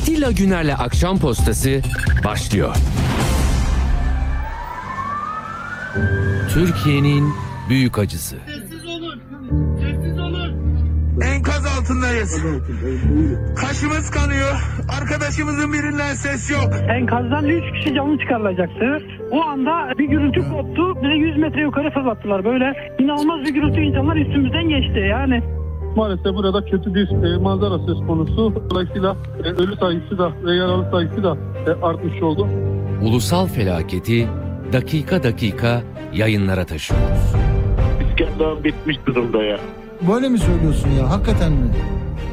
Atilla Güner'le Akşam Postası başlıyor. Türkiye'nin büyük acısı. Sessiz olun. Sessiz olun. Enkaz altındayız. Kaşımız kanıyor. Arkadaşımızın birinden ses yok. Enkazdan 3 kişi canlı çıkarılacaktı. O anda bir gürültü koptu. Bize 100 metre yukarı fırlattılar. Böyle inanılmaz bir gürültü insanlar üstümüzden geçti yani. Maalesef burada kötü bir e, manzara söz konusu. Dolayısıyla e, ölü sayısı da ve yaralı sayısı da e, artmış oldu. Ulusal felaketi dakika dakika yayınlara taşıyoruz. İskender bitmiş durumda ya. Böyle mi söylüyorsun ya? Hakikaten mi?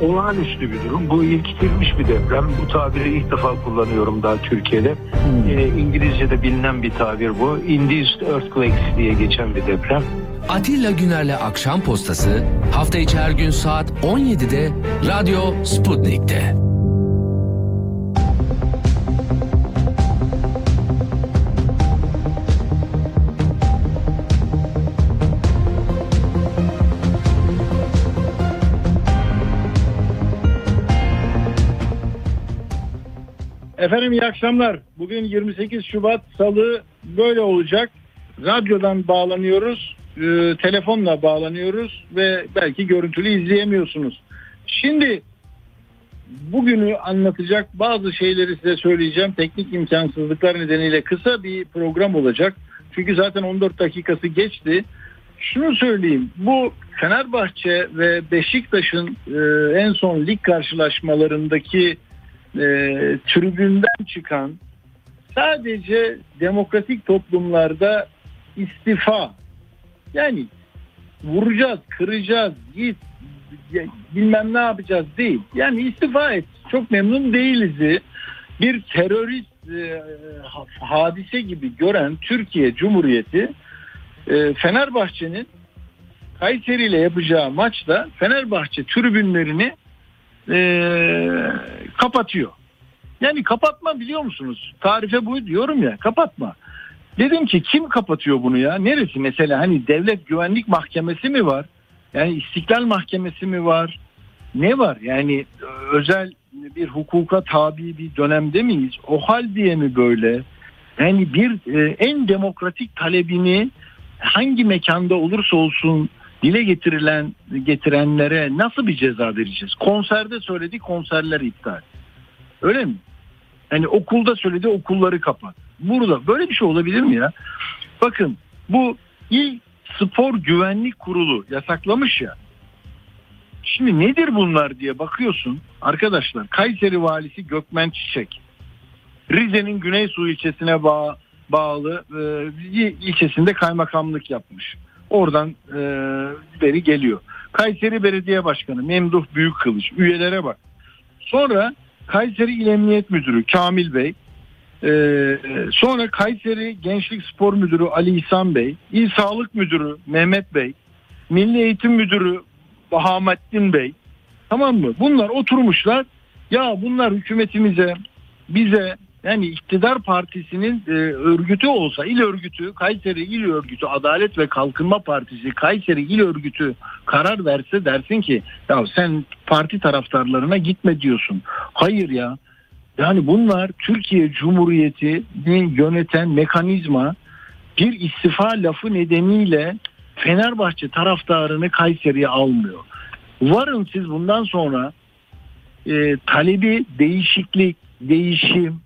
Olağanüstü bir durum. Bu ilkitilmiş bir deprem. Bu tabiri ilk defa kullanıyorum daha Türkiye'de. Ee, İngilizce'de bilinen bir tabir bu. Induced Earthquakes diye geçen bir deprem. Atilla Güner'le Akşam Postası hafta içi her gün saat 17'de Radyo Sputnik'te. Efendim iyi akşamlar. Bugün 28 Şubat Salı böyle olacak. Radyodan bağlanıyoruz, e, telefonla bağlanıyoruz ve belki görüntülü izleyemiyorsunuz. Şimdi bugünü anlatacak bazı şeyleri size söyleyeceğim. Teknik imkansızlıklar nedeniyle kısa bir program olacak. Çünkü zaten 14 dakikası geçti. Şunu söyleyeyim. Bu Fenerbahçe ve Beşiktaş'ın e, en son lig karşılaşmalarındaki e, tribünden çıkan sadece demokratik toplumlarda istifa yani vuracağız, kıracağız, git bilmem ne yapacağız değil. Yani istifa et. Çok memnun değiliz. Bir terörist e, ha- hadise gibi gören Türkiye Cumhuriyeti e, Fenerbahçe'nin Kayseri ile yapacağı maçta Fenerbahçe tribünlerini e, kapatıyor. Yani kapatma biliyor musunuz? Tarife bu diyorum ya kapatma. Dedim ki kim kapatıyor bunu ya? Neresi mesela hani devlet güvenlik mahkemesi mi var? Yani istiklal mahkemesi mi var? Ne var? Yani özel bir hukuka tabi bir dönemde miyiz? O hal diye mi böyle? Yani bir e, en demokratik talebini hangi mekanda olursa olsun dile getirilen getirenlere nasıl bir ceza vereceğiz? Konserde söyledi konserler iptal. Öyle mi? Yani okulda söyledi okulları kapat. Burada böyle bir şey olabilir mi ya? Bakın bu İl Spor Güvenlik Kurulu yasaklamış ya. Şimdi nedir bunlar diye bakıyorsun arkadaşlar. Kayseri valisi Gökmen Çiçek. Rize'nin Güneysu ilçesine bağ, bağlı e, ilçesinde kaymakamlık yapmış. Oradan e, beri geliyor. Kayseri Belediye Başkanı Memduh Büyükkılıç. Üyelere bak. Sonra Kayseri İl Emniyet Müdürü Kamil Bey. E, sonra Kayseri Gençlik Spor Müdürü Ali İhsan Bey. İl Sağlık Müdürü Mehmet Bey. Milli Eğitim Müdürü Bahamettin Bey. Tamam mı? Bunlar oturmuşlar. Ya bunlar hükümetimize, bize yani iktidar partisinin e, örgütü olsa il örgütü Kayseri il örgütü Adalet ve Kalkınma Partisi Kayseri il örgütü karar verse dersin ki ya sen parti taraftarlarına gitme diyorsun. Hayır ya. Yani bunlar Türkiye Cumhuriyeti'ni yöneten mekanizma bir istifa lafı nedeniyle Fenerbahçe taraftarını Kayseri'ye almıyor. Varın siz bundan sonra e, talebi değişiklik, değişim,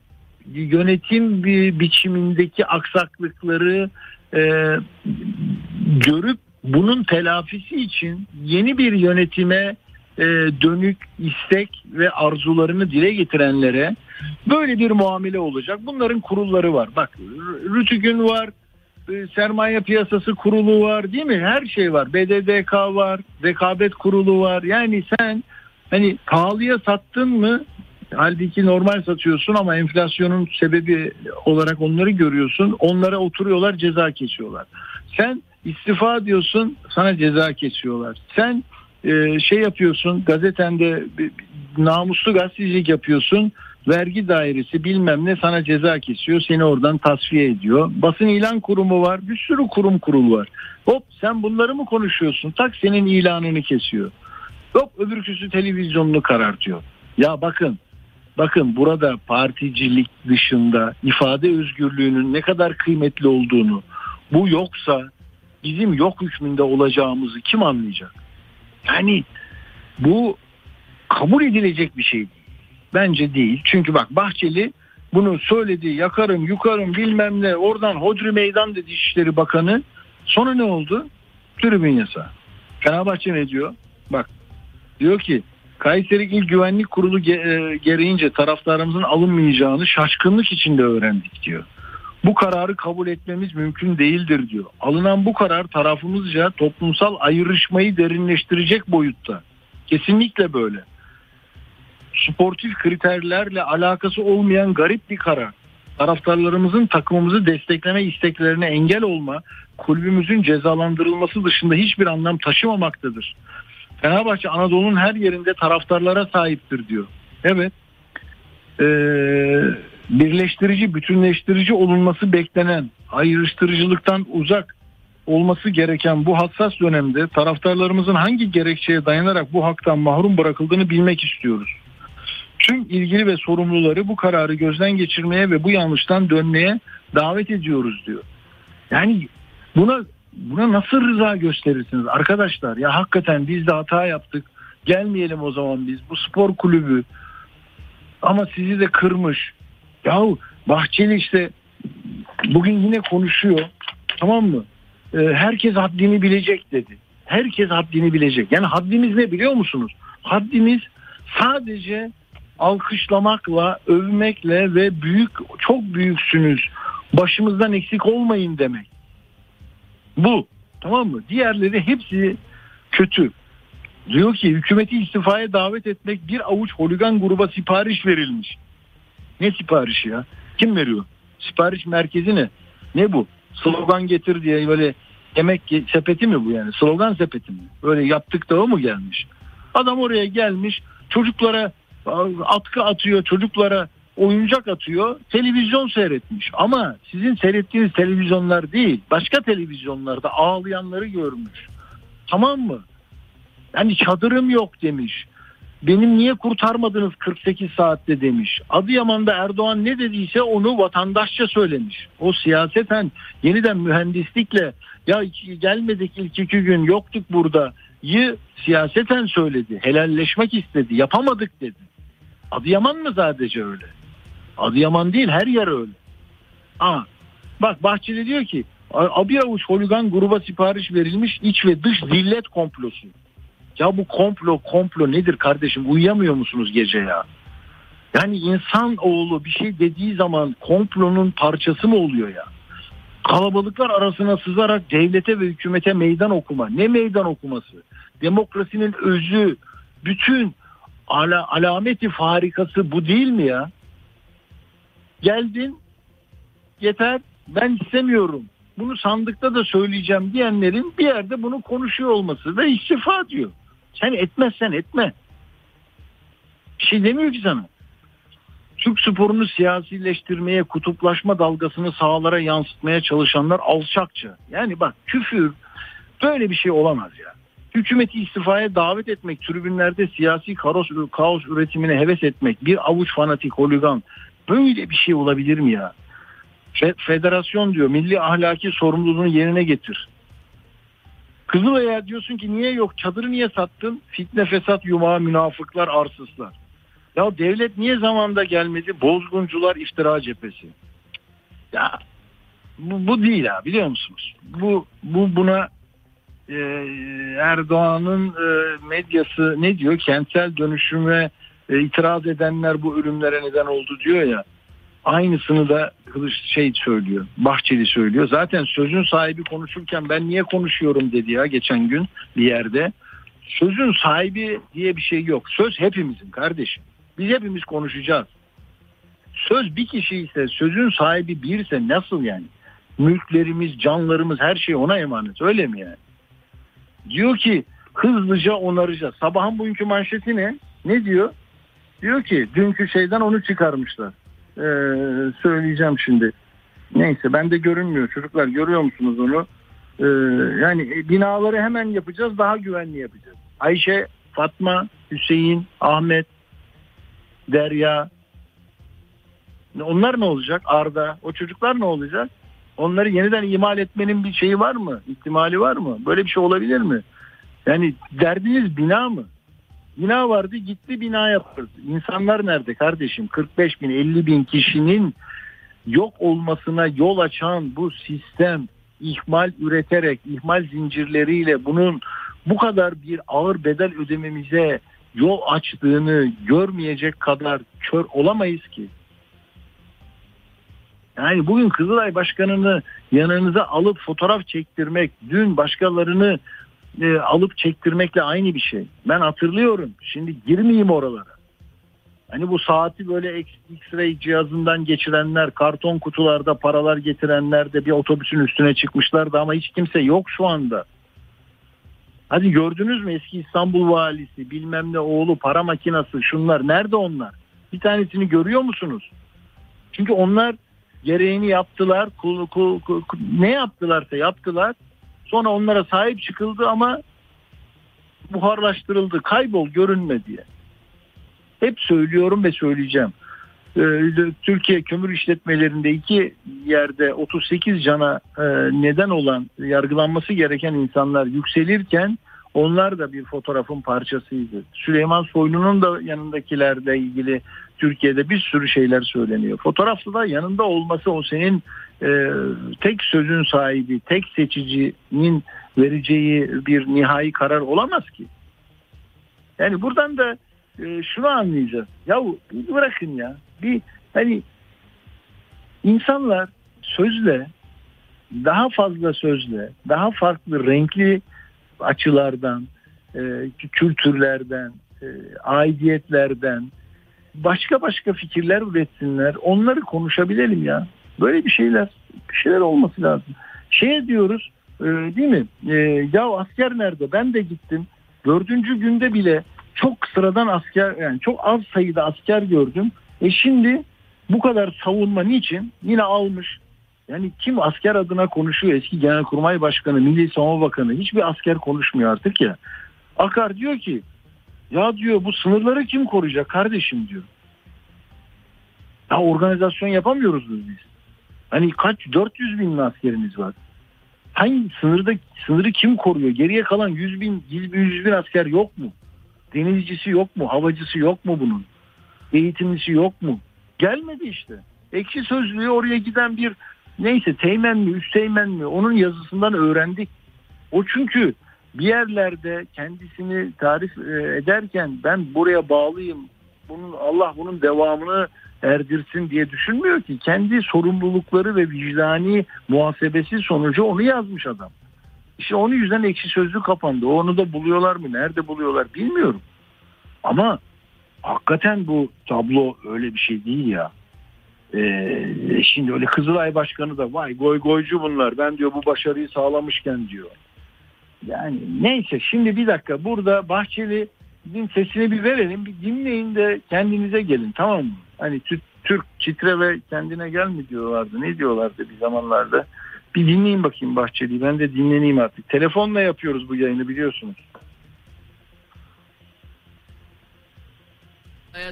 yönetim bi- biçimindeki aksaklıkları e, görüp bunun telafisi için yeni bir yönetime e, dönük istek ve arzularını dile getirenlere böyle bir muamele olacak. Bunların kurulları var. Bak Rütük'ün var, e, sermaye piyasası kurulu var değil mi? Her şey var. BDDK var, rekabet kurulu var. Yani sen hani pahalıya sattın mı halbuki normal satıyorsun ama enflasyonun sebebi olarak onları görüyorsun. Onlara oturuyorlar ceza kesiyorlar. Sen istifa diyorsun sana ceza kesiyorlar. Sen e, şey yapıyorsun gazetende namuslu gazetecilik yapıyorsun. Vergi dairesi bilmem ne sana ceza kesiyor. Seni oradan tasfiye ediyor. Basın ilan kurumu var. Bir sürü kurum kurul var. Hop sen bunları mı konuşuyorsun? Tak senin ilanını kesiyor. Hop öbürküsü televizyonunu karartıyor. Ya bakın bakın burada particilik dışında ifade özgürlüğünün ne kadar kıymetli olduğunu bu yoksa bizim yok hükmünde olacağımızı kim anlayacak? Yani bu kabul edilecek bir şey değil. Bence değil. Çünkü bak Bahçeli bunu söyledi yakarım yukarım bilmem ne oradan hodri meydan dedi İçişleri Bakanı. Sonra ne oldu? Tribün yasağı. Fenerbahçe ne diyor? Bak diyor ki Kayseri İl Güvenlik Kurulu ge- e, gereğince taraftarımızın alınmayacağını şaşkınlık içinde öğrendik diyor. Bu kararı kabul etmemiz mümkün değildir diyor. Alınan bu karar tarafımızca toplumsal ayrışmayı derinleştirecek boyutta. Kesinlikle böyle. Sportif kriterlerle alakası olmayan garip bir karar. Taraftarlarımızın takımımızı destekleme isteklerine engel olma, kulübümüzün cezalandırılması dışında hiçbir anlam taşımamaktadır. Fenerbahçe Anadolu'nun her yerinde taraftarlara sahiptir diyor. Evet. Ee, birleştirici, bütünleştirici olunması beklenen, ayrıştırıcılıktan uzak olması gereken bu hassas dönemde taraftarlarımızın hangi gerekçeye dayanarak bu haktan mahrum bırakıldığını bilmek istiyoruz. Tüm ilgili ve sorumluları bu kararı gözden geçirmeye ve bu yanlıştan dönmeye davet ediyoruz diyor. Yani buna buna nasıl rıza gösterirsiniz arkadaşlar? Ya hakikaten biz de hata yaptık. Gelmeyelim o zaman biz. Bu spor kulübü ama sizi de kırmış. Yahu Bahçeli işte bugün yine konuşuyor. Tamam mı? Ee, herkes haddini bilecek dedi. Herkes haddini bilecek. Yani haddimiz ne biliyor musunuz? Haddimiz sadece alkışlamakla, övmekle ve büyük çok büyüksünüz. Başımızdan eksik olmayın demek. Bu. Tamam mı? Diğerleri hepsi kötü. Diyor ki hükümeti istifaya davet etmek bir avuç holigan gruba sipariş verilmiş. Ne siparişi ya? Kim veriyor? Sipariş merkezi ne? Ne bu? Slogan getir diye böyle yemek sepeti mi bu yani? Slogan sepeti mi? Böyle yaptık da o mu gelmiş? Adam oraya gelmiş çocuklara atkı atıyor çocuklara oyuncak atıyor televizyon seyretmiş ama sizin seyrettiğiniz televizyonlar değil başka televizyonlarda ağlayanları görmüş tamam mı yani çadırım yok demiş benim niye kurtarmadınız 48 saatte demiş Adıyaman'da Erdoğan ne dediyse onu vatandaşça söylemiş o siyaseten yeniden mühendislikle ya gelmedik ilk iki gün yoktuk burada yı siyaseten söyledi helalleşmek istedi yapamadık dedi Adıyaman mı sadece öyle? Adıyaman değil her yer öyle. Aa, bak Bahçeli diyor ki bir avuç holigan gruba sipariş verilmiş iç ve dış zillet komplosu. Ya bu komplo komplo nedir kardeşim uyuyamıyor musunuz gece ya? Yani insan oğlu bir şey dediği zaman komplonun parçası mı oluyor ya? Kalabalıklar arasına sızarak devlete ve hükümete meydan okuma. Ne meydan okuması? Demokrasinin özü, bütün ala, alameti farikası bu değil mi ya? Geldin yeter ben istemiyorum. Bunu sandıkta da söyleyeceğim diyenlerin bir yerde bunu konuşuyor olması ve istifa diyor. Sen etmezsen etme. Bir şey demiyor ki sana. Türk sporunu siyasileştirmeye, kutuplaşma dalgasını sahalara yansıtmaya çalışanlar alçakça. Yani bak küfür böyle bir şey olamaz ya hükümeti istifaya davet etmek, tribünlerde siyasi kaos, kaos üretimine heves etmek, bir avuç fanatik holigan böyle bir şey olabilir mi ya? Federasyon diyor milli ahlaki sorumluluğunu yerine getir. Kızılay'a diyorsun ki niye yok çadırı niye sattın? Fitne fesat yumağı münafıklar arsızlar. Ya devlet niye zamanda gelmedi? Bozguncular iftira cephesi. Ya bu, bu değil ha biliyor musunuz? Bu, bu buna e, Erdoğan'ın e, medyası ne diyor? Kentsel dönüşüme e, itiraz edenler bu ölümlere neden oldu diyor ya. Aynısını da Kılıç şey söylüyor. Bahçeli söylüyor. Zaten sözün sahibi konuşurken ben niye konuşuyorum dedi ya geçen gün bir yerde. Sözün sahibi diye bir şey yok. Söz hepimizin kardeşim. Biz hepimiz konuşacağız. Söz bir kişi ise sözün sahibi birse nasıl yani? Mülklerimiz, canlarımız her şey ona emanet. Öyle mi yani? Diyor ki hızlıca onaracağız. Sabahın bugünkü manşeti ne? Ne diyor? Diyor ki dünkü şeyden onu çıkarmışlar. Ee, söyleyeceğim şimdi. Neyse ben de görünmüyor. Çocuklar görüyor musunuz onu? Ee, yani binaları hemen yapacağız daha güvenli yapacağız. Ayşe, Fatma, Hüseyin, Ahmet, Derya, Onlar ne olacak? Arda, o çocuklar ne olacak? Onları yeniden imal etmenin bir şeyi var mı? İhtimali var mı? Böyle bir şey olabilir mi? Yani derdiniz bina mı? Bina vardı gitti bina yaptırdı. İnsanlar nerede kardeşim? 45 bin 50 bin kişinin yok olmasına yol açan bu sistem ihmal üreterek ihmal zincirleriyle bunun bu kadar bir ağır bedel ödememize yol açtığını görmeyecek kadar kör olamayız ki. Yani bugün Kızılay Başkanı'nı yanınıza alıp fotoğraf çektirmek, dün başkalarını e, alıp çektirmekle aynı bir şey. Ben hatırlıyorum. Şimdi girmeyeyim oralara. Hani bu saati böyle X-ray cihazından geçirenler, karton kutularda paralar getirenler de bir otobüsün üstüne çıkmışlardı ama hiç kimse yok şu anda. Hadi gördünüz mü eski İstanbul valisi, bilmem ne oğlu, para makinası şunlar nerede onlar? Bir tanesini görüyor musunuz? Çünkü onlar gereğini yaptılar, kul, kul- kul- ne yaptılarsa yaptılar. Sonra onlara sahip çıkıldı ama buharlaştırıldı, kaybol, görünme diye. Hep söylüyorum ve söyleyeceğim. Ee, Türkiye kömür işletmelerinde iki yerde 38 cana e, neden olan yargılanması gereken insanlar yükselirken onlar da bir fotoğrafın parçasıydı. Süleyman Soylu'nun da yanındakilerle ilgili Türkiye'de bir sürü şeyler söyleniyor. Fotoğrafta da yanında olması o senin e, tek sözün sahibi, tek seçicinin vereceği bir nihai karar olamaz ki. Yani buradan da e, şunu anlayacağız. Bir bırakın ya. Bir hani insanlar sözle daha fazla sözle, daha farklı renkli açılardan, e, kültürlerden, e, aidiyetlerden başka başka fikirler üretsinler. Onları konuşabilelim ya. Böyle bir şeyler, bir şeyler olması lazım. Şey diyoruz, e, değil mi? E, ya asker nerede? Ben de gittim. Dördüncü günde bile çok sıradan asker, yani çok az sayıda asker gördüm. E şimdi bu kadar savunma niçin? Yine almış. Yani kim asker adına konuşuyor? Eski Genelkurmay Başkanı, Milli Savunma Bakanı. Hiçbir asker konuşmuyor artık ya. Akar diyor ki ya diyor bu sınırları kim koruyacak kardeşim diyor. Ya organizasyon yapamıyoruz biz. Hani kaç 400 bin askerimiz var. Hangi sınırda sınırı kim koruyor? Geriye kalan 100 bin 100 bin, 100 bin asker yok mu? Denizcisi yok mu? Havacısı yok mu bunun? Eğitimlisi yok mu? Gelmedi işte. Ekşi sözlüğü oraya giden bir neyse teğmen mi üst teğmen mi onun yazısından öğrendik. O çünkü bir yerlerde kendisini tarif e, ederken ben buraya bağlıyım. Bunun Allah bunun devamını erdirsin diye düşünmüyor ki. Kendi sorumlulukları ve vicdani muhasebesi sonucu onu yazmış adam. İşte onun yüzden ekşi sözlük kapandı. Onu da buluyorlar mı? Nerede buluyorlar bilmiyorum. Ama hakikaten bu tablo öyle bir şey değil ya. Ee, şimdi öyle Kızılay Başkanı da vay goy goycu bunlar. Ben diyor bu başarıyı sağlamışken diyor. Yani neyse şimdi bir dakika burada Bahçeli'nin sesini bir verelim. Bir dinleyin de kendinize gelin tamam mı? Hani Türk çitre ve kendine gel mi diyorlardı. Ne diyorlardı bir zamanlarda. Bir dinleyin bakayım Bahçeli'yi. Ben de dinleneyim artık. Telefonla yapıyoruz bu yayını biliyorsunuz.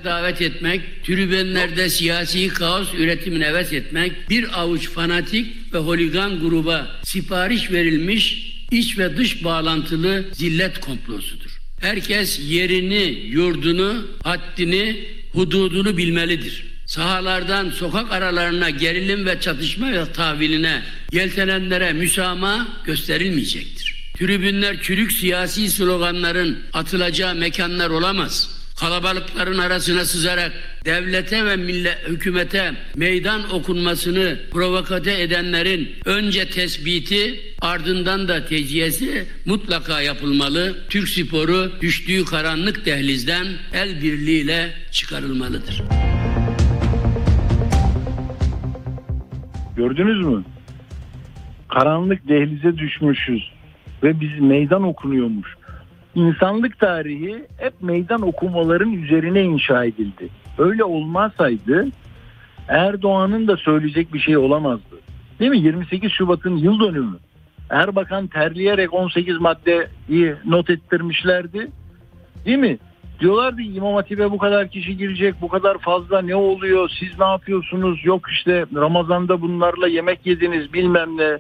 davet etmek, tribünlerde siyasi kaos üretimine heves etmek, bir avuç fanatik ve holigan gruba sipariş verilmiş iç ve dış bağlantılı zillet komplosudur. Herkes yerini, yurdunu, haddini, hududunu bilmelidir. Sahalardan sokak aralarına gerilim ve çatışma ve tahviline yeltenenlere müsamaha gösterilmeyecektir. Tribünler çürük siyasi sloganların atılacağı mekanlar olamaz kalabalıkların arasına sızarak devlete ve millet hükümete meydan okunmasını provokate edenlerin önce tespiti ardından da teciyesi mutlaka yapılmalı. Türk sporu düştüğü karanlık dehlizden el birliğiyle çıkarılmalıdır. Gördünüz mü? Karanlık dehlize düşmüşüz ve biz meydan okunuyormuş. İnsanlık tarihi hep meydan okumaların üzerine inşa edildi. Öyle olmasaydı Erdoğan'ın da söyleyecek bir şey olamazdı. Değil mi? 28 Şubat'ın yıl dönümü. Erbakan terleyerek 18 maddeyi not ettirmişlerdi. Değil mi? Diyorlardı İmam Hatip'e bu kadar kişi girecek, bu kadar fazla ne oluyor, siz ne yapıyorsunuz, yok işte Ramazan'da bunlarla yemek yediniz bilmem ne.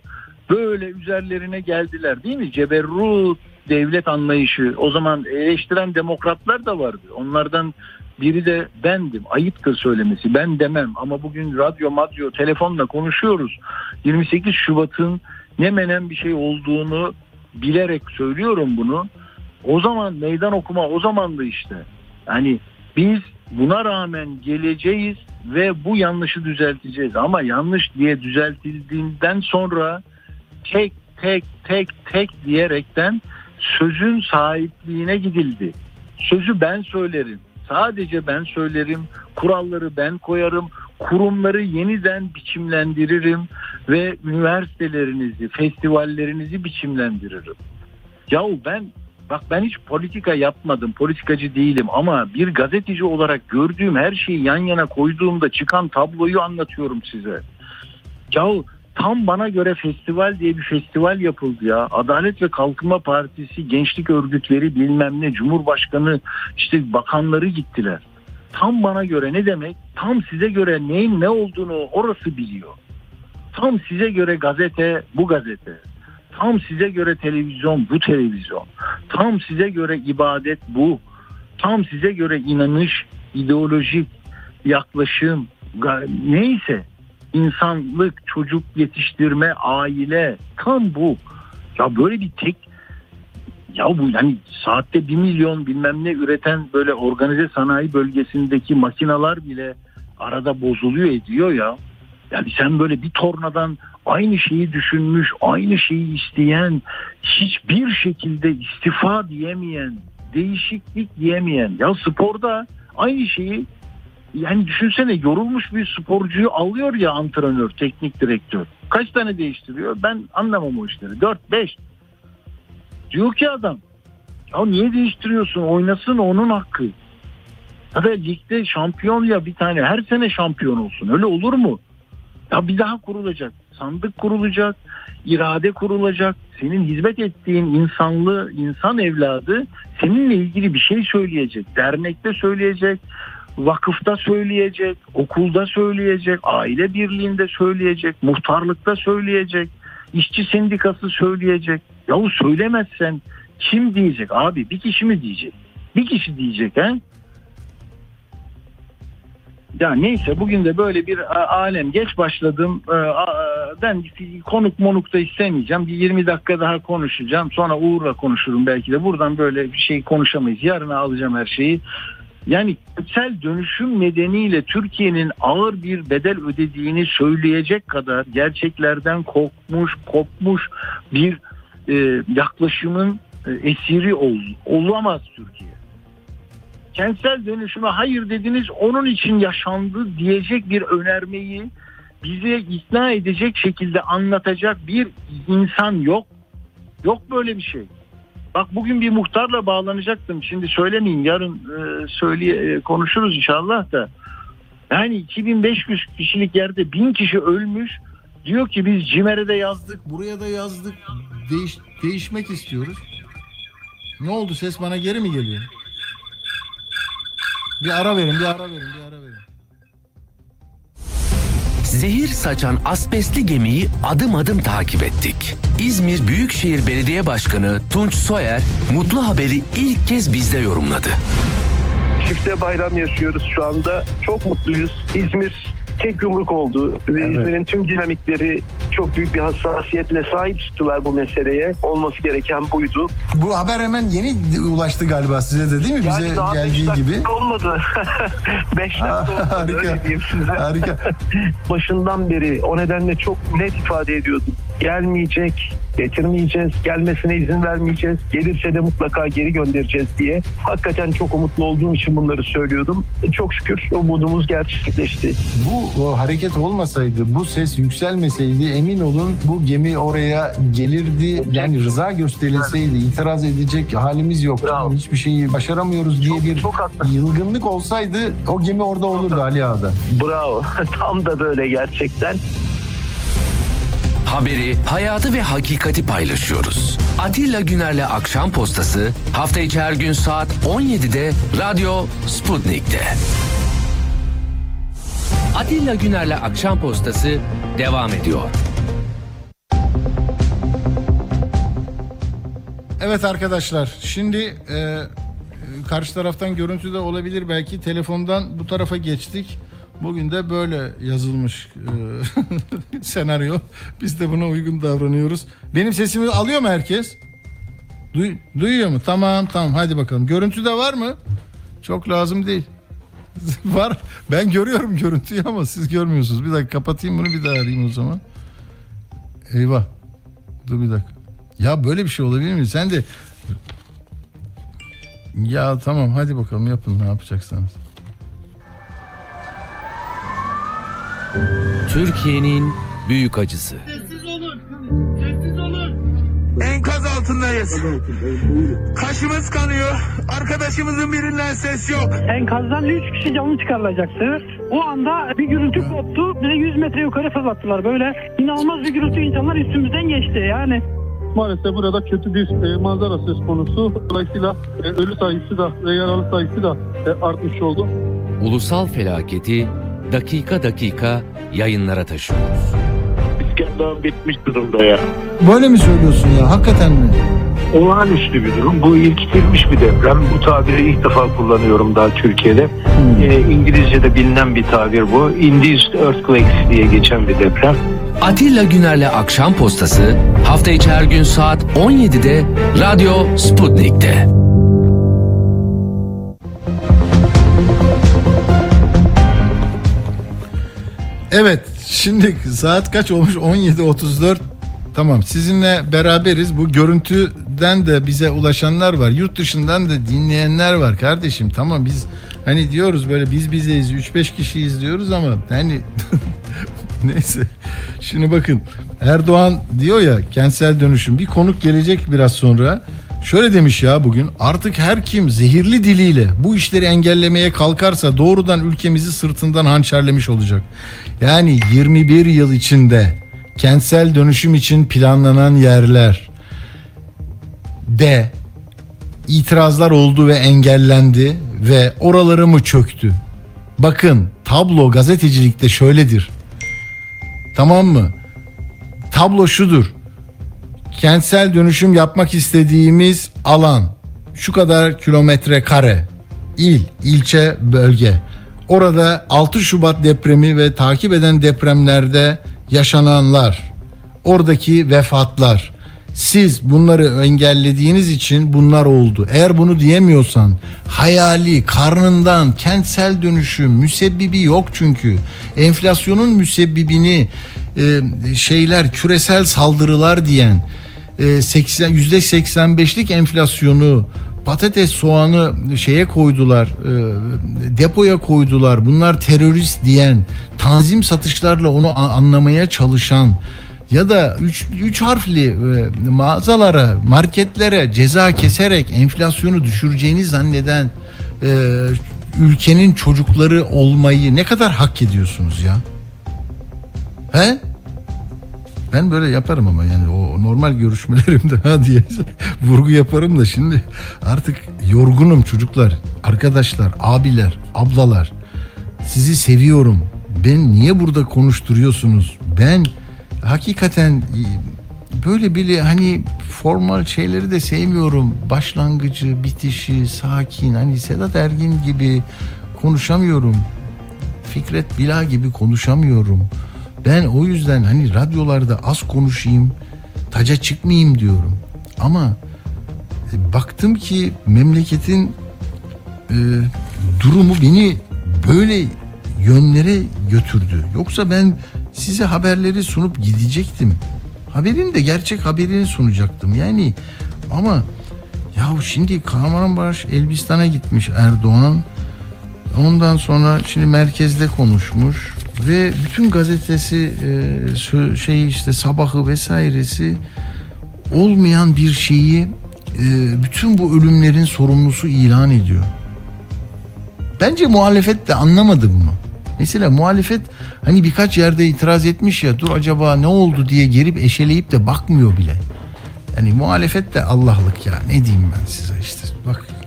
Böyle üzerlerine geldiler değil mi? Ceberrut devlet anlayışı. O zaman eleştiren demokratlar da vardı. Onlardan biri de bendim. Ayıptır söylemesi. Ben demem ama bugün radyo, madyo, telefonla konuşuyoruz. 28 Şubat'ın ne menen bir şey olduğunu bilerek söylüyorum bunu. O zaman meydan okuma o zamandı işte. Yani biz buna rağmen geleceğiz ve bu yanlışı düzelteceğiz. Ama yanlış diye düzeltildiğinden sonra tek tek tek tek diyerekten sözün sahipliğine gidildi. Sözü ben söylerim. Sadece ben söylerim. Kuralları ben koyarım. Kurumları yeniden biçimlendiririm ve üniversitelerinizi, festivallerinizi biçimlendiririm. Yahu ben bak ben hiç politika yapmadım. Politikacı değilim ama bir gazeteci olarak gördüğüm her şeyi yan yana koyduğumda çıkan tabloyu anlatıyorum size. Yahu tam bana göre festival diye bir festival yapıldı ya. Adalet ve Kalkınma Partisi, gençlik örgütleri bilmem ne, Cumhurbaşkanı işte bakanları gittiler. Tam bana göre ne demek? Tam size göre neyin ne olduğunu orası biliyor. Tam size göre gazete bu gazete. Tam size göre televizyon bu televizyon. Tam size göre ibadet bu. Tam size göre inanış, ideolojik yaklaşım neyse insanlık, çocuk yetiştirme, aile tam bu. Ya böyle bir tek ya bu yani saatte bir milyon bilmem ne üreten böyle organize sanayi bölgesindeki makinalar bile arada bozuluyor ediyor ya. Yani sen böyle bir tornadan aynı şeyi düşünmüş, aynı şeyi isteyen, hiçbir şekilde istifa diyemeyen, değişiklik diyemeyen. Ya sporda aynı şeyi yani düşünsene yorulmuş bir sporcuyu alıyor ya antrenör, teknik direktör. Kaç tane değiştiriyor? Ben anlamam o işleri. 4 5. Diyor ki adam ya niye değiştiriyorsun? Oynasın onun hakkı. Ya da ligde şampiyon ya bir tane her sene şampiyon olsun. Öyle olur mu? Ya bir daha kurulacak. Sandık kurulacak. irade kurulacak. Senin hizmet ettiğin insanlı insan evladı seninle ilgili bir şey söyleyecek. Dernekte söyleyecek. Vakıfta söyleyecek. Okulda söyleyecek. Aile birliğinde söyleyecek. Muhtarlıkta söyleyecek. işçi sendikası söyleyecek. Yahu söylemezsen kim diyecek? Abi bir kişi mi diyecek? Bir kişi diyecek he? Ya neyse bugün de böyle bir alem geç başladım. Ee, Ben konuk monuk da istemeyeceğim. Bir 20 dakika daha konuşacağım. Sonra Uğur'la konuşurum belki de. Buradan böyle bir şey konuşamayız. Yarına alacağım her şeyi. Yani kentsel dönüşüm nedeniyle Türkiye'nin ağır bir bedel ödediğini söyleyecek kadar gerçeklerden kopmuş, kopmuş bir e, yaklaşımın e, esiri ol, olamaz Türkiye kentsel dönüşüme hayır dediniz onun için yaşandı diyecek bir önermeyi bize ikna edecek şekilde anlatacak bir insan yok. Yok böyle bir şey. Bak bugün bir muhtarla bağlanacaktım. Şimdi söylemeyeyim yarın e, söyleye e, konuşuruz inşallah da. Yani 2500 kişilik yerde 1000 kişi ölmüş. Diyor ki biz CİMER'e de yazdık. Buraya da yazdık. Değiş, değişmek istiyoruz. Ne oldu ses bana geri mi geliyor? Bir ara verin, bir ara verin, bir ara verin. Zehir saçan asbestli gemiyi adım adım takip ettik. İzmir Büyükşehir Belediye Başkanı Tunç Soyer mutlu haberi ilk kez bizde yorumladı. Çifte bayram yaşıyoruz şu anda. Çok mutluyuz. İzmir tek yumruk oldu. Ve İzmir'in tüm dinamikleri çok büyük bir hassasiyetle sahip çıktılar bu meseleye. Olması gereken buydu. Bu haber hemen yeni ulaştı galiba size de değil mi? Bize Yani daha beş geldiği dakika gibi. olmadı. 5 dakika olmadı. Harika. Öyle diyeyim size. Harika. Başından beri o nedenle çok net ifade ediyordum. Gelmeyecek, getirmeyeceğiz, gelmesine izin vermeyeceğiz. Gelirse de mutlaka geri göndereceğiz diye. Hakikaten çok umutlu olduğum için bunları söylüyordum. E, Çok şükür umudumuz gerçekleşti. Bu o hareket olmasaydı, bu ses yükselmeseydi emin olun bu gemi oraya gelirdi. Yani rıza gösterilseydi itiraz edecek halimiz yok. Bravo. Hiçbir şeyi başaramıyoruz diye Çok- bir çok yılgınlık olsaydı o gemi orada olurdu Ali Ağa'da. Bravo. Tam da böyle gerçekten. Haberi, hayatı ve hakikati paylaşıyoruz. Atilla Güner'le Akşam Postası hafta içi her gün saat 17'de Radyo Sputnik'te. Atilla Güner'le Akşam Postası devam ediyor. Evet arkadaşlar şimdi e, karşı taraftan görüntü de olabilir belki telefondan bu tarafa geçtik. Bugün de böyle yazılmış e, senaryo. Biz de buna uygun davranıyoruz. Benim sesimi alıyor mu herkes? Duy- duyuyor mu? Tamam tamam hadi bakalım. Görüntü de var mı? Çok lazım değil. var. Ben görüyorum görüntüyü ama siz görmüyorsunuz. Bir dakika kapatayım bunu bir daha arayayım o zaman. Eyvah. Dur bir dakika. Ya böyle bir şey olabilir mi? Sen de ya tamam hadi bakalım yapın ne yapacaksanız. Türkiye'nin büyük acısı. Sessiz olun. Sessiz olun. Enkaz altındayız. Kaşımız kanıyor. Arkadaşımızın birinden ses yok. Enkazdan 3 kişi canlı çıkarılacaktı. O anda bir gürültü koptu. Bize 100 metre yukarı fırlattılar. Böyle inanılmaz bir gürültü insanlar üstümüzden geçti. Yani Maalesef burada kötü bir e, manzara söz konusu. Dolayısıyla e, ölü sayısı da ve yaralı sayısı da e, artmış oldu. Ulusal felaketi dakika dakika yayınlara taşıyoruz. İskender bitmiş durumda ya. Böyle mi söylüyorsun ya hakikaten mi? Olağanüstü bir durum. Bu ilkitilmiş bir deprem. Bu tabiri ilk defa kullanıyorum daha Türkiye'de. Ee, İngilizce'de bilinen bir tabir bu. Induced Earthquakes diye geçen bir deprem. Atilla Güner'le Akşam Postası hafta içi her gün saat 17'de Radyo Sputnik'te. Evet şimdi saat kaç olmuş? 17.34 Tamam sizinle beraberiz. Bu görüntüden de bize ulaşanlar var. Yurt dışından da dinleyenler var kardeşim. Tamam biz hani diyoruz böyle biz bizeyiz 3-5 kişiyiz diyoruz ama hani neyse. Şimdi bakın Erdoğan diyor ya kentsel dönüşüm. Bir konuk gelecek biraz sonra şöyle demiş ya bugün artık her kim zehirli diliyle bu işleri engellemeye kalkarsa doğrudan ülkemizi sırtından hançerlemiş olacak. Yani 21 yıl içinde kentsel dönüşüm için planlanan yerler de itirazlar oldu ve engellendi ve oraları mı çöktü? Bakın tablo gazetecilikte şöyledir. Tamam mı? Tablo şudur. Kentsel dönüşüm yapmak istediğimiz alan şu kadar kilometre kare. İl, ilçe, bölge. Orada 6 Şubat depremi ve takip eden depremlerde yaşananlar, oradaki vefatlar. Siz bunları engellediğiniz için bunlar oldu. Eğer bunu diyemiyorsan hayali karnından kentsel dönüşüm müsebbibi yok çünkü. Enflasyonun müsebbibini şeyler küresel saldırılar diyen 80 %85'lik enflasyonu patates soğanı şeye koydular e, depoya koydular. Bunlar terörist diyen tanzim satışlarla onu anlamaya çalışan ya da üç, üç harfli e, mağazalara marketlere ceza keserek enflasyonu düşüreceğini zanneden e, ülkenin çocukları olmayı ne kadar hak ediyorsunuz ya? He ben böyle yaparım ama yani o normal görüşmelerimde ha diye vurgu yaparım da şimdi artık yorgunum çocuklar, arkadaşlar, abiler, ablalar. Sizi seviyorum. Ben niye burada konuşturuyorsunuz? Ben hakikaten e, böyle bile hani formal şeyleri de sevmiyorum. Başlangıcı, bitişi, sakin. Hani Sedat Ergin gibi konuşamıyorum. Fikret Bila gibi konuşamıyorum. Ben o yüzden hani radyolarda az konuşayım, taca çıkmayayım diyorum. Ama e, baktım ki memleketin e, durumu beni böyle yönlere götürdü. Yoksa ben size haberleri sunup gidecektim. Haberin de gerçek haberini sunacaktım. Yani ama ya şimdi Kahramanmaraş Elbistan'a gitmiş Erdoğan. Ondan sonra şimdi merkezde konuşmuş ve bütün gazetesi e, şey işte sabahı vesairesi olmayan bir şeyi e, bütün bu ölümlerin sorumlusu ilan ediyor. Bence muhalefet de anlamadı bunu. Mesela muhalefet hani birkaç yerde itiraz etmiş ya dur acaba ne oldu diye gelip eşeleyip de bakmıyor bile. Yani muhalefet de Allah'lık ya ne diyeyim ben size işte bak.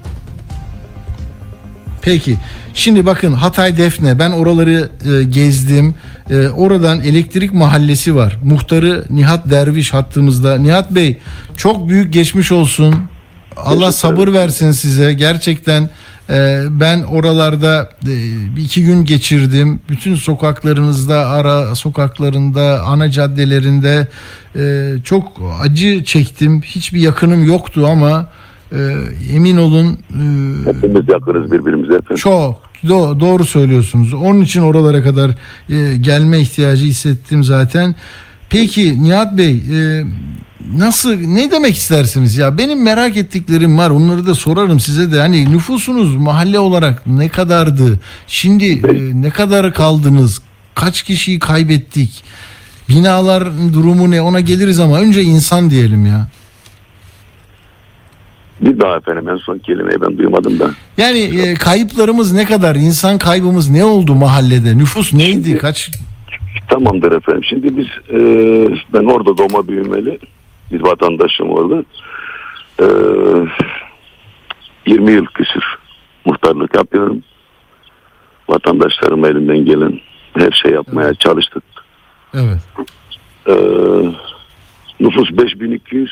Peki şimdi bakın Hatay Defne ben oraları e, gezdim. E, oradan elektrik mahallesi var. Muhtarı Nihat Derviş hattımızda. Nihat Bey çok büyük geçmiş olsun. Allah sabır versin size. Gerçekten e, ben oralarda e, iki gün geçirdim. Bütün sokaklarınızda, ara sokaklarında, ana caddelerinde e, çok acı çektim. Hiçbir yakınım yoktu ama e, emin olun e, Hepimiz yakınız birbirimize efendim. çok do- doğru söylüyorsunuz. Onun için oralara kadar e, gelme ihtiyacı hissettim zaten. Peki Nihat Bey e, nasıl ne demek istersiniz ya? Benim merak ettiklerim var. Onları da sorarım size de. Hani nüfusunuz mahalle olarak ne kadardı? Şimdi e, ne kadar kaldınız? Kaç kişiyi kaybettik? Binalar durumu ne? Ona geliriz ama önce insan diyelim ya. Bir daha efendim en son kelimeyi ben duymadım da. Yani e, kayıplarımız ne kadar? İnsan kaybımız ne oldu mahallede? Nüfus neydi? Kaç? Tamamdır efendim. Şimdi biz e, ben orada doğma büyümeli bir vatandaşım orada. E, 20 yıl küsür muhtarlık yapıyorum. Vatandaşlarım elinden gelen her şey yapmaya çalıştık. Evet. E, nüfus 5200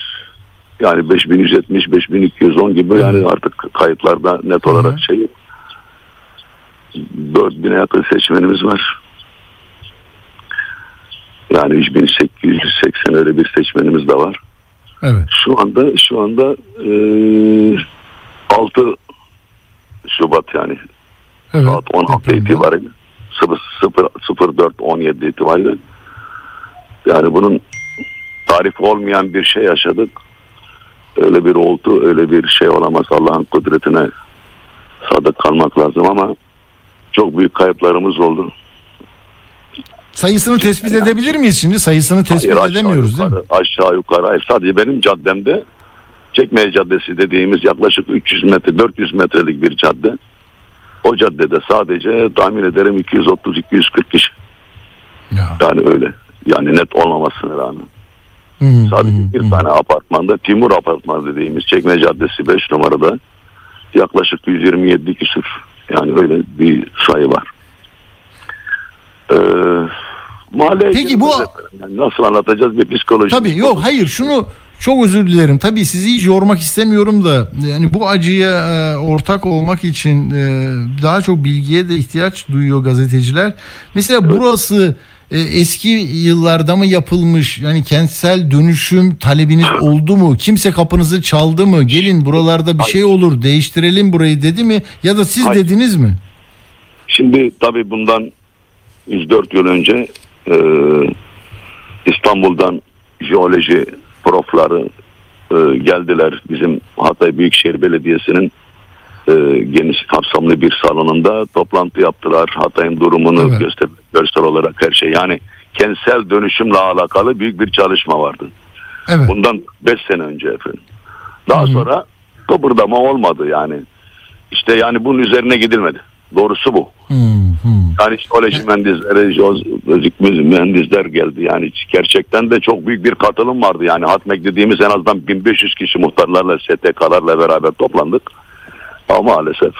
yani 5170 5210 gibi yani artık kayıtlarda net olarak şey yok. 4000'e yakın seçmenimiz var. Yani 3880 öyle bir seçmenimiz de var. Evet. Şu anda şu anda e, 6 Şubat yani Evet. saat 16 Depremde. itibariyle 0 04 17 itibariyle yani bunun tarif olmayan bir şey yaşadık. Öyle bir oldu, öyle bir şey olamaz. Allah'ın kudretine sadık kalmak lazım ama çok büyük kayıplarımız oldu. Sayısını tespit edebilir miyiz şimdi? Sayısını tespit Hayır, edemiyoruz değil mi? yukarı, Aşağı yukarı. Hayır, sadece benim caddemde Çekmeye Caddesi dediğimiz yaklaşık 300 metre 400 metrelik bir cadde. O caddede sadece tahmin ederim 230-240 kişi. Ya. Yani öyle. Yani net olmamasına rağmen. Sadece bir tane apartmanda Timur Apartmanı dediğimiz Çekme Caddesi 5 numarada yaklaşık 127 küsur. Yani öyle bir sayı var. Ee, mahalleye Peki bu-. Yani nasıl anlatacağız bir psikoloji. Tabii yok hayır şunu çok özür dilerim. Tabii sizi hiç yormak istemiyorum da yani bu acıya e, ortak olmak için e, daha çok bilgiye de ihtiyaç duyuyor gazeteciler. Mesela burası e, eski yıllarda mı yapılmış? Yani kentsel dönüşüm talebiniz oldu mu? Kimse kapınızı çaldı mı? Gelin buralarda bir şey olur değiştirelim burayı dedi mi? Ya da siz Hayır. dediniz mi? Şimdi tabii bundan 104 yıl önce e, İstanbul'dan jeoloji profları e, geldiler. Bizim Hatay Büyükşehir Belediyesi'nin e, geniş kapsamlı bir salonunda toplantı yaptılar. Hatay'ın durumunu Evet. göster görsel olarak her şey. Yani kentsel dönüşümle alakalı büyük bir çalışma vardı. Evet. Bundan 5 sene önce efendim. Daha sonra kıpırdama olmadı yani. İşte yani bunun üzerine gidilmedi. Doğrusu bu. Hı, hı. Yani jeoloji mühendisleri, jeozik mühendisler geldi. Yani gerçekten de çok büyük bir katılım vardı. Yani Hatmek dediğimiz en azından 1500 kişi muhtarlarla, STK'larla beraber toplandık. Ama maalesef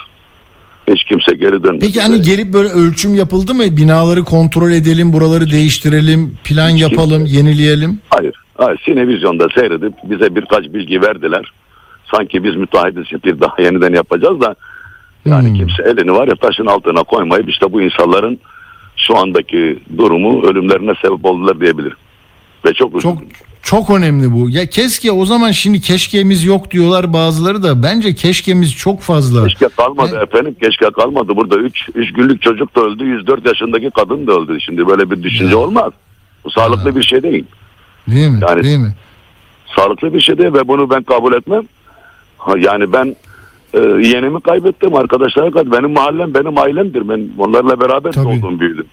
hiç kimse geri dönmedi. Peki hani gelip böyle ölçüm yapıldı mı? Binaları kontrol edelim, buraları değiştirelim, plan Hiç yapalım, kimse- yenileyelim. Hayır. Hayır. Sinevizyonda seyredip bize birkaç bilgi verdiler. Sanki biz müteahhitiz bir daha yeniden yapacağız da yani Hmm. kimse elini var ya taşın altına koymayıp işte bu insanların şu andaki durumu ölümlerine sebep oldular diyebilirim. Ve çok üzüldüm. Çok çok önemli bu. Ya keşke o zaman şimdi keşkemiz yok diyorlar bazıları da. Bence keşkemiz çok fazla. Keşke kalmadı Ne? efendim. Keşke kalmadı. Burada 3 üç günlük çocuk da öldü. 104 yaşındaki kadın da öldü. Şimdi böyle bir düşünce Ya. olmaz. Bu sağlıklı bir şey değil. Değil mi? Yani- Değil mi? Sağlıklı bir şey değil ve bunu ben kabul etmem. Ha, Yani ben e, yeğenimi kaybettim. Arkadaşlara kaybettim. Benim mahallem benim ailemdir. Ben onlarla beraber Tabii. doğdum büyüdüm.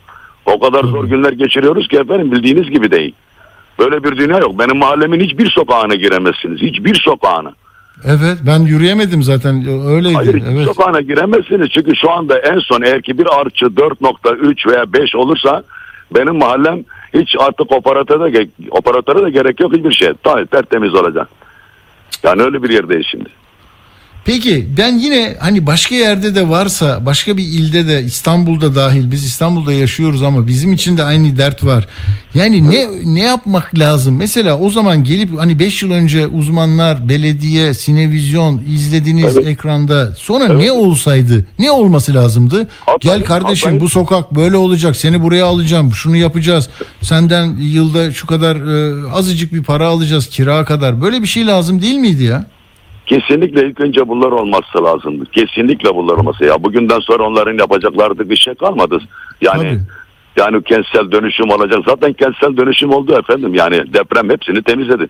O kadar zor Tabii. günler geçiriyoruz ki efendim bildiğiniz gibi değil. Böyle bir dünya yok. Benim mahallemin hiçbir sokağına giremezsiniz. Hiçbir sokağına. Evet ben yürüyemedim zaten öyleydi. Hayır evet. sokağına giremezsiniz. Çünkü şu anda en son eğer ki bir artçı 4.3 veya 5 olursa benim mahallem hiç artık operatöre de, operatöre de gerek yok hiçbir şey. Ta- Tertemiz olacak. Yani öyle bir yerdeyiz şimdi. Peki ben yine hani başka yerde de varsa başka bir ilde de İstanbul'da dahil biz İstanbul'da yaşıyoruz ama bizim için de aynı dert var. Yani ne ne yapmak lazım? Mesela o zaman gelip hani 5 yıl önce uzmanlar, belediye, sinevizyon izlediniz Evet. ekranda. Sonra Evet. ne olsaydı? Ne olması lazımdı? Hatay- Gel kardeşim Hatay- bu sokak böyle olacak. Seni buraya alacağım. Şunu yapacağız. Senden yılda şu kadar e, azıcık bir para alacağız kira kadar. Böyle bir şey lazım değil miydi ya? Kesinlikle ilk önce bunlar olması lazımdı. Kesinlikle bunlar olması. Ya bugünden sonra onların yapacakları bir şey kalmadı. Yani Tabii. yani kentsel dönüşüm olacak. Zaten kentsel dönüşüm oldu efendim. Yani deprem hepsini temizledi.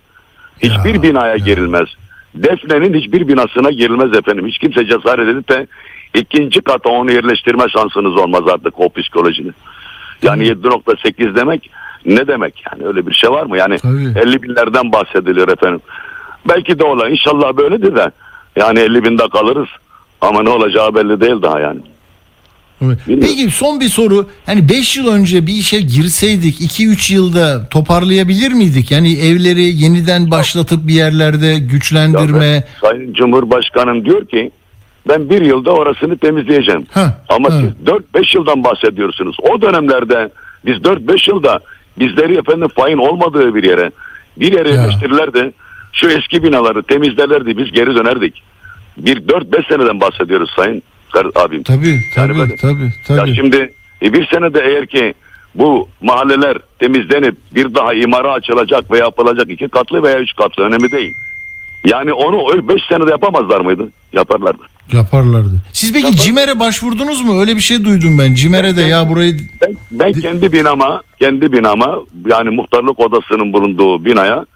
Hiçbir Ya, binaya girilmez. Defne'nin hiçbir binasına girilmez efendim. Hiç kimse cesaret edip de ikinci kata onu yerleştirme şansınız olmaz artık o psikolojinin. Yani 7.8 demek ne demek yani öyle bir şey var mı? Yani Tabii. 50 binlerden bahsediliyor efendim. Belki de ola inşallah böyledir de yani 50 binde kalırız ama ne olacağı belli değil daha yani. Peki son bir soru. Hani 5 yıl önce bir işe girseydik 2-3 yılda toparlayabilir miydik? Yani evleri yeniden başlatıp bir yerlerde Ya güçlendirme. ben- Sayın Cumhurbaşkanım diyor ki ben bir yılda orasını temizleyeceğim. Ha, Ama ha. siz 4-5 yıldan bahsediyorsunuz. O dönemlerde biz 4-5 yılda bizleri efendim fain olmadığı bir yere bir yere yerleştirirlerdi. Şu eski binaları temizlerlerdi biz geri dönerdik. Bir 4-5 seneden bahsediyoruz sayın abim. Tabii Yani tabii böyle- tabii tabii. Ya şimdi e, bir senede eğer ki bu mahalleler temizlenip bir daha imara açılacak ve yapılacak iki katlı veya üç katlı önemli değil. Yani onu öyle beş senede yapamazlar mıydı? Yaparlardı. Yaparlardı. Siz peki CİMER'e başvurdunuz mu? Öyle bir şey duydum ben. CİMER'e de ya burayı Ben, ben kendi binama, kendi binama yani muhtarlık odasının bulunduğu binaya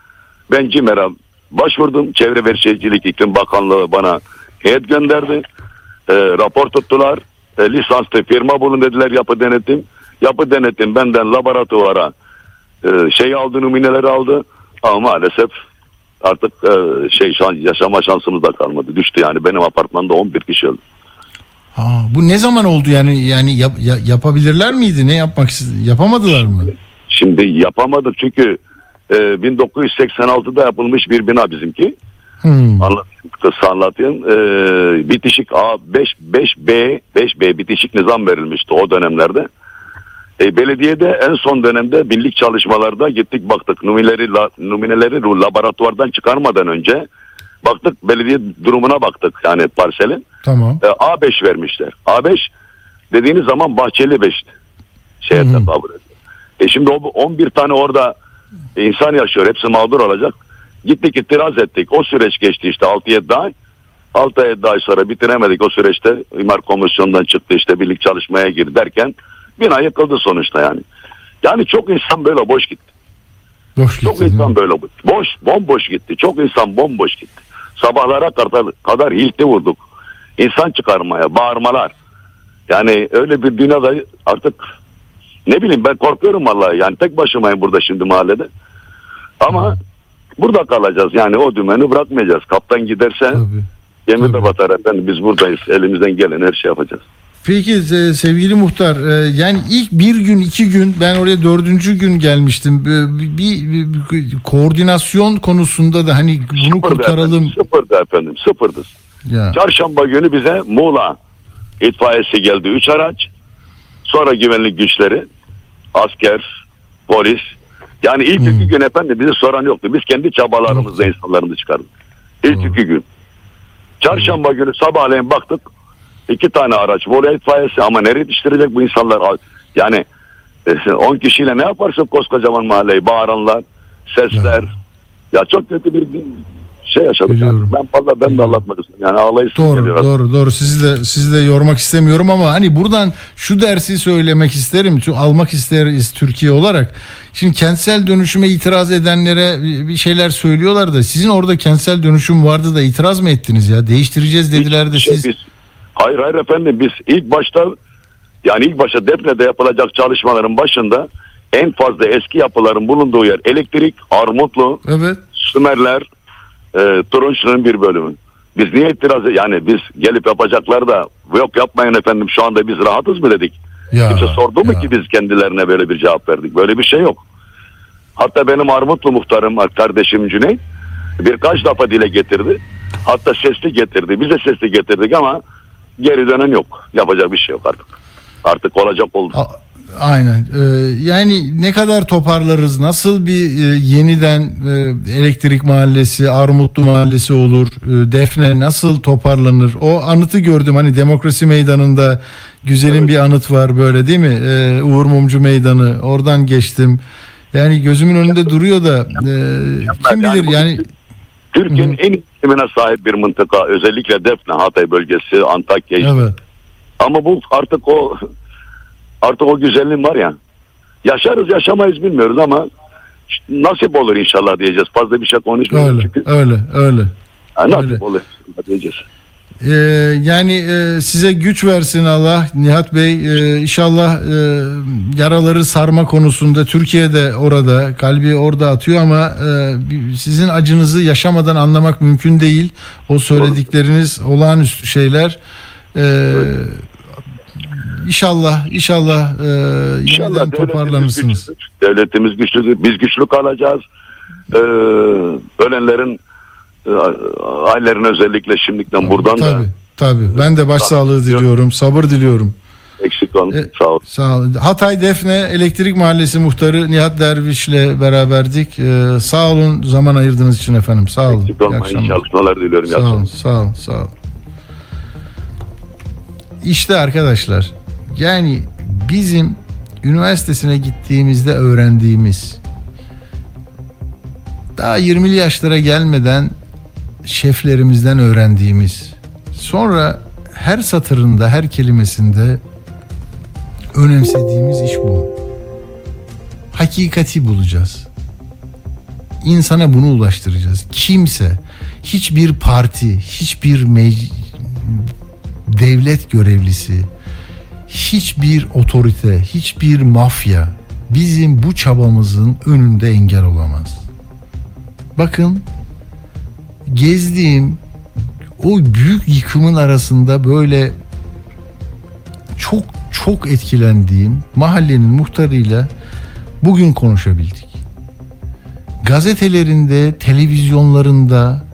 ben CİMER'e başvurdum. Çevre ve Şehircilik İklim Bakanlığı bana heyet gönderdi. E, rapor tuttular. E, lisanslı firma bulun dediler yapı denetim. Yapı denetim benden laboratuvara e, şey aldı numuneleri aldı. Ama maalesef artık e, şey şan, yaşama şansımız da kalmadı. Düştü yani benim apartmanda 11 kişi öldü. Ha, bu ne zaman oldu yani yani yap- ya- yapabilirler miydi? Ne yapmak yapamadılar mı? Şimdi yapamadık çünkü e, 1986'da yapılmış bir bina bizimki. Hmm. Anlat, kısa anlatayım. E, bitişik A5 5B 5B bitişik nizam verilmişti o dönemlerde. E, belediyede en son dönemde birlik çalışmalarda gittik baktık numuneleri la, numuneleri laboratuvardan çıkarmadan önce baktık belediye durumuna baktık yani parselin. Tamam. E, A5 vermişler. A5 dediğiniz zaman Bahçeli 5'ti. Şeye hı. tekabül ediyor. E şimdi o 11 tane orada insan yaşıyor. Hepsi mağdur olacak. Gittik itiraz ettik. O süreç geçti işte 6-7 ay. 6-7 ay sonra bitiremedik o süreçte. İmar komisyonundan çıktı işte birlik çalışmaya gir derken bina yıkıldı sonuçta yani. Yani çok insan böyle boş gitti. Boş Çok gitti. insan böyle boş. Boş, bomboş gitti. Çok insan bomboş gitti. Sabahlara kadar, kadar hilti vurduk. İnsan çıkarmaya, bağırmalar. Yani öyle bir dünyada artık ne bileyim ben korkuyorum vallahi. Yani tek başımayım burada şimdi mahallede. Ama burada kalacağız. Yani o dümeni bırakmayacağız. Kaptan giderse Tabii. gemi de tabii. batar efendim. Biz buradayız. Elimizden gelen her şey yapacağız. Peki e, sevgili muhtar e, yani ilk bir gün iki gün ben oraya dördüncü gün gelmiştim bir, bir- bir koordinasyon konusunda da hani bunu Sıfırdı kurtaralım Efendim, sıfırdı efendim. Sıfırdı. ya Çarşamba günü bize Muğla itfaiyesi geldi. Üç araç. Sonra güvenlik güçleri, asker, polis. Yani ilk iki gün efendim bizi soran yoktu. Biz kendi çabalarımızla insanlarımızı çıkardık. İlk iki gün. Çarşamba günü sabahleyin baktık. iki tane araç. Muğla itfaiyesi ama nereye yetiştirecek bu insanlar? Yani 10 kişiyle ne yaparsın koskocaman mahalleyi? Bağıranlar, sesler. Ya çok kötü bir şey yaşadık. Yani. Ben valla ben de anlatmak istiyorum. Yani ağlayışım Doğru, geliyor. doğru, doğru. Sizi de sizi de yormak istemiyorum ama hani buradan şu dersi söylemek isterim, şu almak isteriz Türkiye olarak. Şimdi kentsel dönüşüme itiraz edenlere bir bir şeyler söylüyorlar da sizin orada kentsel dönüşüm vardı da itiraz mı ettiniz ya? Değiştireceğiz dediler de Şey, siz. biz, hayır hayır efendim biz ilk başta yani ilk başta Defne'de yapılacak çalışmaların başında en fazla eski yapıların bulunduğu yer elektrik, Armutlu, Evet. Sümerler, e, Turunçlu'nun bir bölümü. Biz niye itiraz yani biz gelip yapacaklar da yok yapmayın efendim şu anda biz rahatız mı dedik. Ya, Kimse sordu mu ya. ki biz kendilerine böyle bir cevap verdik. Böyle bir şey yok. Hatta benim Armutlu muhtarım kardeşim Cüneyt birkaç defa dile getirdi. Hatta sesli getirdi. Biz de sesli getirdik ama geri dönen yok. Yapacak bir şey yok artık. Artık olacak oldu. A- Aynen. Ee, yani ne kadar toparlarız? Nasıl bir e, yeniden e, elektrik mahallesi, Armutlu mahallesi olur? E, Defne nasıl toparlanır? O anıtı gördüm. Hani demokrasi meydanında güzelim bir anıt var böyle değil mi? Ee, Uğur Mumcu Meydanı. Oradan geçtim. Yani gözümün önünde duruyor da e, kim Yani bilir bu- yani Türkiye'nin en iklimine sahip bir mıntıka. Özellikle Defne, Hatay bölgesi, Antakya. evet. Ama bu artık o artık o güzelliğin var ya. Yaşarız yaşamayız bilmiyoruz ama nasip olur inşallah diyeceğiz. Fazla bir şey konuşmuyoruz Öyle, çünkü. öyle, öyle. Ha, nasip öyle. olur diyeceğiz. Ee, yani e, size güç versin Allah Nihat Bey Ee, inşallah e, yaraları sarma konusunda Türkiye'de orada kalbi orada atıyor ama e, sizin acınızı yaşamadan anlamak mümkün değil o söyledikleriniz olağanüstü şeyler Ee, İnşallah inşallah e, İnşallah yeniden toparlanırsınız. Devletimiz, güçlüdür. devletimiz güçlüdür. Biz güçlü kalacağız. Ee, ölenlerin e, ailelerine özellikle şimdiden buradan da Tabii tabii ben de başsağlığı diliyorum sabır diliyorum. eksik olun. E, Sağ olun. Sağ olun. Hatay Defne Elektrik Mahallesi Muhtarı Nihat Derviş'le beraberdik. Ee, sağ olun zaman ayırdığınız için efendim. Sağ olun. Eksik İyi olmayın. Çalışmalar diliyorum. Sağ olun, sağ olun, sağ olun. İşte arkadaşlar, yani bizim üniversitesine gittiğimizde öğrendiğimiz daha 20'li yaşlara gelmeden şeflerimizden öğrendiğimiz sonra her satırında, her kelimesinde önemsediğimiz iş bu. Hakikati bulacağız. İnsana bunu ulaştıracağız. Kimse, hiçbir parti, hiçbir devlet görevlisi, hiçbir otorite, hiçbir mafya bizim bu çabamızın önünde engel olamaz. Bakın gezdiğim o büyük yıkımın arasında böyle çok çok etkilendiğim mahallenin muhtarıyla bugün konuşabildik. Gazetelerinde, televizyonlarında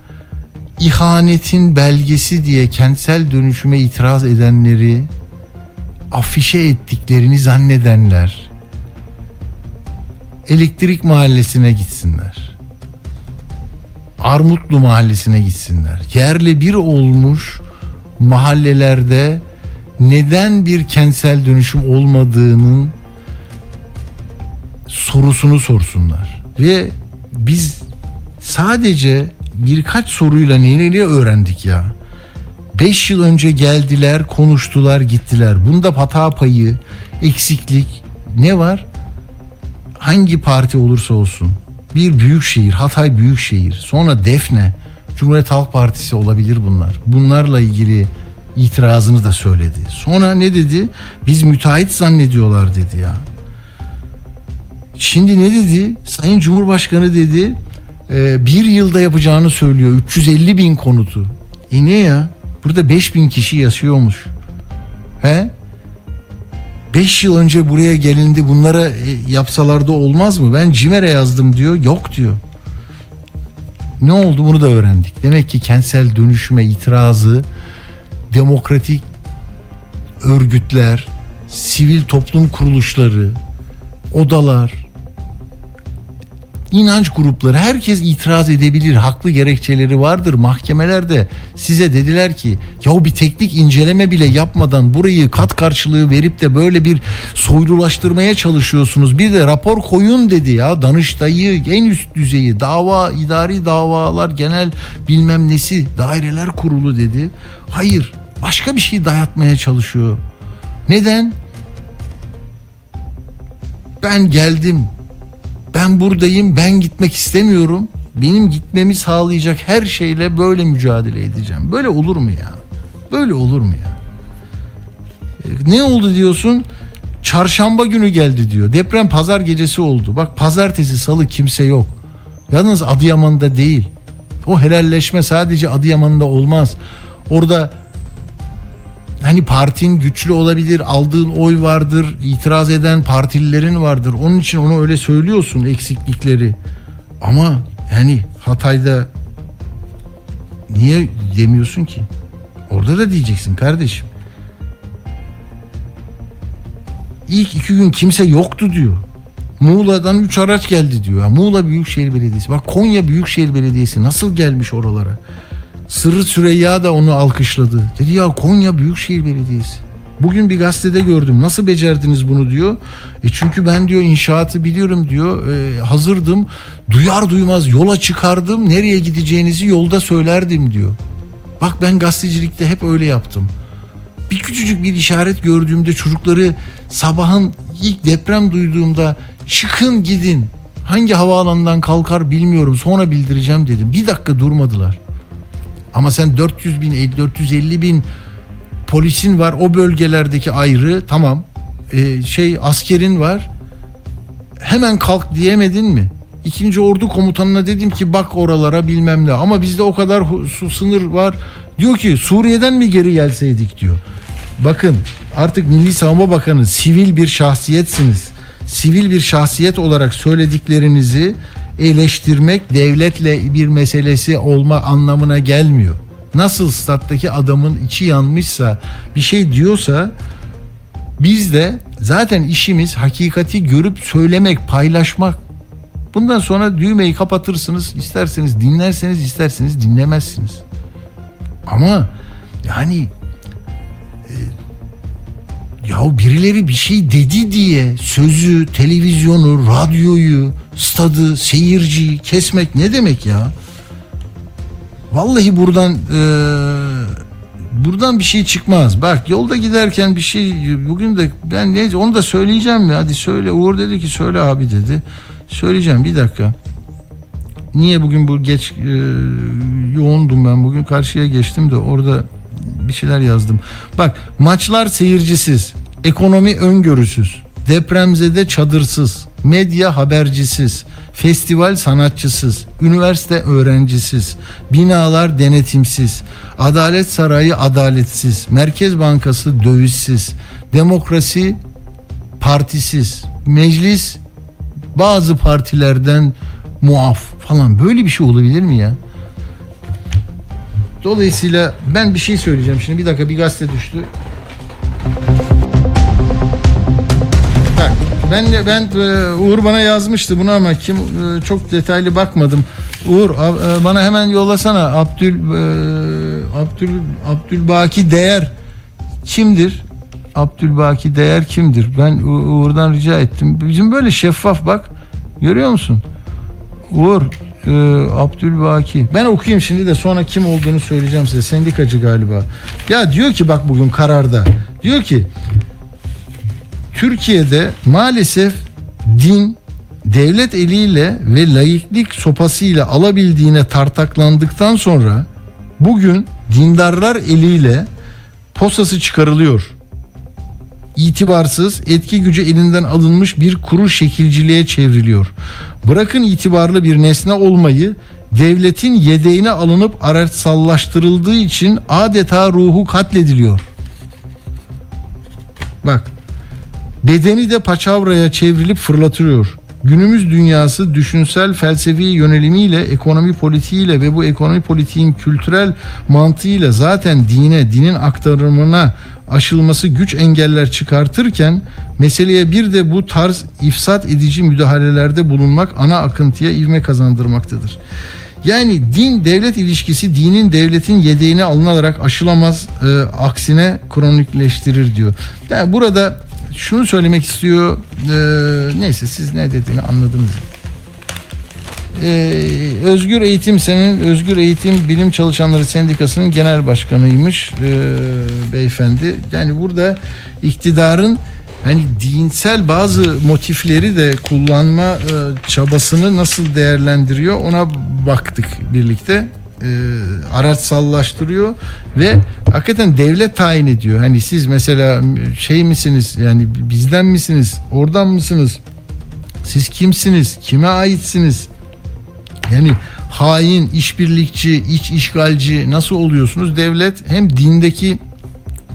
ihanetin belgesi diye kentsel dönüşüme itiraz edenleri afişe ettiklerini zannedenler elektrik mahallesine gitsinler. Armutlu mahallesine gitsinler. Yerle bir olmuş mahallelerde neden bir kentsel dönüşüm olmadığının sorusunu sorsunlar. Ve biz sadece birkaç soruyla neleri öğrendik ya. Beş yıl önce geldiler, konuştular, gittiler. Bunda hata payı, eksiklik ne var? Hangi parti olursa olsun. Bir büyük şehir, Hatay büyük şehir. Sonra Defne, Cumhuriyet Halk Partisi olabilir bunlar. Bunlarla ilgili itirazını da söyledi. Sonra ne dedi? Biz müteahhit zannediyorlar dedi ya. Şimdi ne dedi? Sayın Cumhurbaşkanı dedi e, bir yılda yapacağını söylüyor. 350 bin konutu. E ne ya? Burada 5 bin kişi yaşıyormuş. He? 5 yıl önce buraya gelindi bunlara e, yapsalarda olmaz mı? Ben CİMER'e yazdım diyor. Yok diyor. Ne oldu bunu da öğrendik. Demek ki kentsel dönüşüme itirazı demokratik örgütler, sivil toplum kuruluşları, odalar, inanç grupları herkes itiraz edebilir. Haklı gerekçeleri vardır. Mahkemelerde size dediler ki ya bir teknik inceleme bile yapmadan burayı kat karşılığı verip de böyle bir soylulaştırmaya çalışıyorsunuz. Bir de rapor koyun dedi ya. Danıştayı en üst düzeyi dava idari davalar genel bilmem nesi daireler kurulu dedi. Hayır başka bir şey dayatmaya çalışıyor. Neden? Ben geldim ben buradayım ben gitmek istemiyorum. Benim gitmemi sağlayacak her şeyle böyle mücadele edeceğim. Böyle olur mu ya? Böyle olur mu ya? E, Ne oldu diyorsun? Çarşamba günü geldi diyor. Deprem pazar gecesi oldu. Bak pazartesi salı kimse yok. Yalnız Adıyaman'da değil. O helalleşme sadece Adıyaman'da olmaz. Orada hani partin güçlü olabilir, aldığın oy vardır, itiraz eden partililerin vardır. Onun için onu öyle söylüyorsun eksiklikleri. Ama yani Hatay'da niye demiyorsun ki? Orada da diyeceksin kardeşim. İlk iki gün kimse yoktu diyor. Muğla'dan 3 araç geldi diyor. Muğla Büyükşehir Belediyesi. Bak Konya Büyükşehir Belediyesi nasıl gelmiş oralara? Sırrı Süreyya da onu alkışladı. Dedi ya Konya Büyükşehir Belediyesi. Bugün bir gazetede gördüm. Nasıl becerdiniz bunu diyor. E çünkü ben diyor inşaatı biliyorum diyor. E, hazırdım. Duyar duymaz yola çıkardım. Nereye gideceğinizi yolda söylerdim diyor. Bak ben gazetecilikte hep öyle yaptım. Bir küçücük bir işaret gördüğümde çocukları sabahın ilk deprem duyduğumda çıkın gidin. Hangi havaalanından kalkar bilmiyorum sonra bildireceğim dedim. Bir dakika durmadılar. Ama sen 400 bin 450 bin polisin var o bölgelerdeki ayrı tamam Ee, şey askerin var hemen kalk diyemedin mi? İkinci ordu komutanına dedim ki bak oralara bilmem ne ama bizde o kadar su sınır var. Diyor ki Suriye'den mi geri gelseydik diyor. Bakın artık Milli Savunma Bakanı sivil bir şahsiyetsiniz. Sivil bir şahsiyet olarak söylediklerinizi eleştirmek devletle bir meselesi olma anlamına gelmiyor. Nasıl stat'taki adamın içi yanmışsa bir şey diyorsa biz de zaten işimiz hakikati görüp söylemek, paylaşmak. Bundan sonra düğmeyi kapatırsınız. isterseniz dinlerseniz, isterseniz dinlemezsiniz. Ama yani ya birileri bir şey dedi diye sözü, televizyonu, radyoyu, stadı, seyirciyi kesmek ne demek ya? Vallahi buradan e, buradan bir şey çıkmaz. Bak yolda giderken bir şey bugün de ben ne onu da söyleyeceğim ya. Hadi söyle. Uğur dedi ki söyle abi dedi. Söyleyeceğim bir dakika. Niye bugün bu geç e, yoğundum ben bugün karşıya geçtim de orada bir şeyler yazdım. Bak maçlar seyircisiz, ekonomi öngörüsüz, depremzede çadırsız, medya habercisiz, festival sanatçısız, üniversite öğrencisiz, binalar denetimsiz, adalet sarayı adaletsiz, Merkez Bankası dövizsiz, demokrasi partisiz, meclis bazı partilerden muaf falan böyle bir şey olabilir mi ya? Dolayısıyla ben bir şey söyleyeceğim şimdi bir dakika bir gazete düştü. Bak ben ben e, Uğur bana yazmıştı bunu ama kim e, çok detaylı bakmadım. Uğur e, bana hemen yollasana Abdül Abdül Abdülbaki Değer kimdir? Abdülbaki Değer kimdir? Ben Uğur'dan rica ettim. Bizim böyle şeffaf bak. Görüyor musun? Uğur e, Abdülbaki. Ben okuyayım şimdi de sonra kim olduğunu söyleyeceğim size. Sendikacı galiba. Ya diyor ki bak bugün kararda. Diyor ki Türkiye'de maalesef din devlet eliyle ve laiklik sopasıyla alabildiğine tartaklandıktan sonra bugün dindarlar eliyle posası çıkarılıyor. İtibarsız, etki gücü elinden alınmış bir kuru şekilciliğe çevriliyor. Bırakın itibarlı bir nesne olmayı, devletin yedeğine alınıp araçsallaştırıldığı için adeta ruhu katlediliyor. Bak, bedeni de paçavraya çevrilip fırlatılıyor. Günümüz dünyası düşünsel felsefi yönelimiyle, ekonomi politiğiyle ve bu ekonomi politiğin kültürel mantığıyla zaten dine, dinin aktarımına aşılması güç engeller çıkartırken meseleye bir de bu tarz ifsat edici müdahalelerde bulunmak ana akıntıya ivme kazandırmaktadır. Yani din devlet ilişkisi dinin devletin yedeğine alınarak aşılamaz e, aksine kronikleştirir diyor. Yani burada şunu söylemek istiyor e, neyse siz ne dediğini anladınız. E, Özgür Eğitim senin Özgür Eğitim Bilim Çalışanları Sendikası'nın genel başkanıymış e, beyefendi. Yani burada iktidarın hani dinsel bazı motifleri de kullanma e, çabasını nasıl değerlendiriyor ona baktık birlikte. E, araçsallaştırıyor ve hakikaten devlet tayin ediyor. Hani siz mesela şey misiniz yani bizden misiniz oradan mısınız siz kimsiniz kime aitsiniz yani hain, işbirlikçi, iç işgalci nasıl oluyorsunuz? Devlet hem dindeki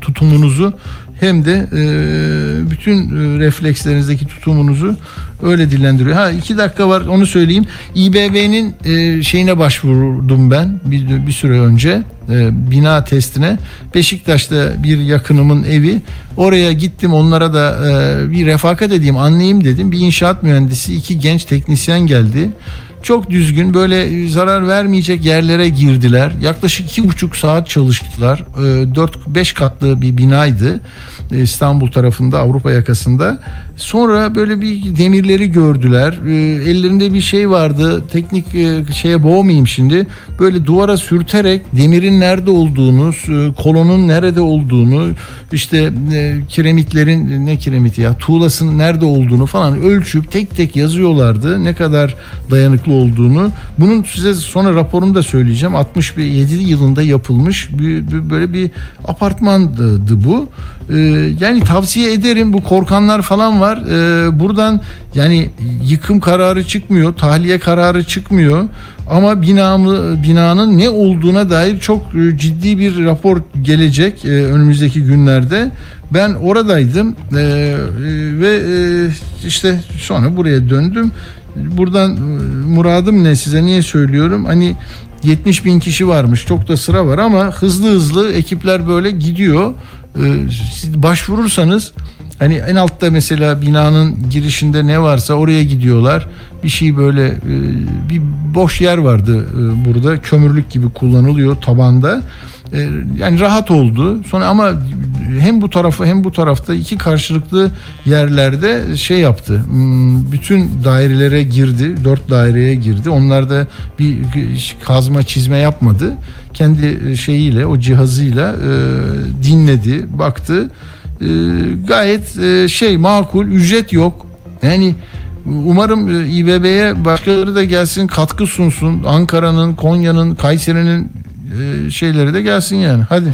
tutumunuzu hem de e, bütün e, reflekslerinizdeki tutumunuzu öyle dillendiriyor. Ha iki dakika var onu söyleyeyim. İBB'nin e, şeyine başvurdum ben bir, bir süre önce e, bina testine. Beşiktaş'ta bir yakınımın evi. Oraya gittim onlara da e, bir refakat edeyim anlayayım dedim. Bir inşaat mühendisi iki genç teknisyen geldi. Çok düzgün böyle zarar vermeyecek yerlere girdiler. Yaklaşık iki buçuk saat çalıştılar. 4-5 katlı bir binaydı. E, İstanbul tarafında Avrupa yakasında. Sonra böyle bir demirleri gördüler. E, Ellerinde bir şey vardı. Teknik e, şeye boğmayayım şimdi. Böyle duvara sürterek demirin nerede olduğunu, e, kolonun nerede olduğunu, işte e, kiremitlerin ne kiremiti ya, tuğlasının nerede olduğunu falan ölçüp tek tek yazıyorlardı. Ne kadar dayanıklı olduğunu. Bunun size sonra raporunu da söyleyeceğim. 67 yılında yapılmış bir, bir- böyle bir apartmandı bu. Ee, yani tavsiye ederim bu korkanlar falan var. Ee, buradan yani yıkım kararı çıkmıyor, tahliye kararı çıkmıyor. Ama binamı, binanın ne olduğuna dair çok e, ciddi bir rapor gelecek e, önümüzdeki günlerde. Ben oradaydım e, e, ve e, işte sonra buraya döndüm. Buradan e, muradım ne size niye söylüyorum? Hani 70 bin kişi varmış çok da sıra var ama hızlı hızlı ekipler böyle gidiyor. Ee, başvurursanız hani en altta mesela binanın girişinde ne varsa oraya gidiyorlar. Bir şey böyle e, bir boş yer vardı e, burada kömürlük gibi kullanılıyor tabanda. E, Yani rahat oldu. Sonra ama hem bu tarafı hem bu tarafta iki karşılıklı yerlerde şey yaptı. Hmm, Bütün dairelere girdi. Dört daireye girdi. Onlar da bir kazma çizme yapmadı. Kendi şeyiyle o cihazıyla e, dinledi, baktı. E, gayet e, şey makul, ücret yok. Yani umarım e, İBB'ye başkaları da gelsin, katkı sunsun. Ankara'nın, Konya'nın, Kayseri'nin e, şeyleri de gelsin yani. Hadi.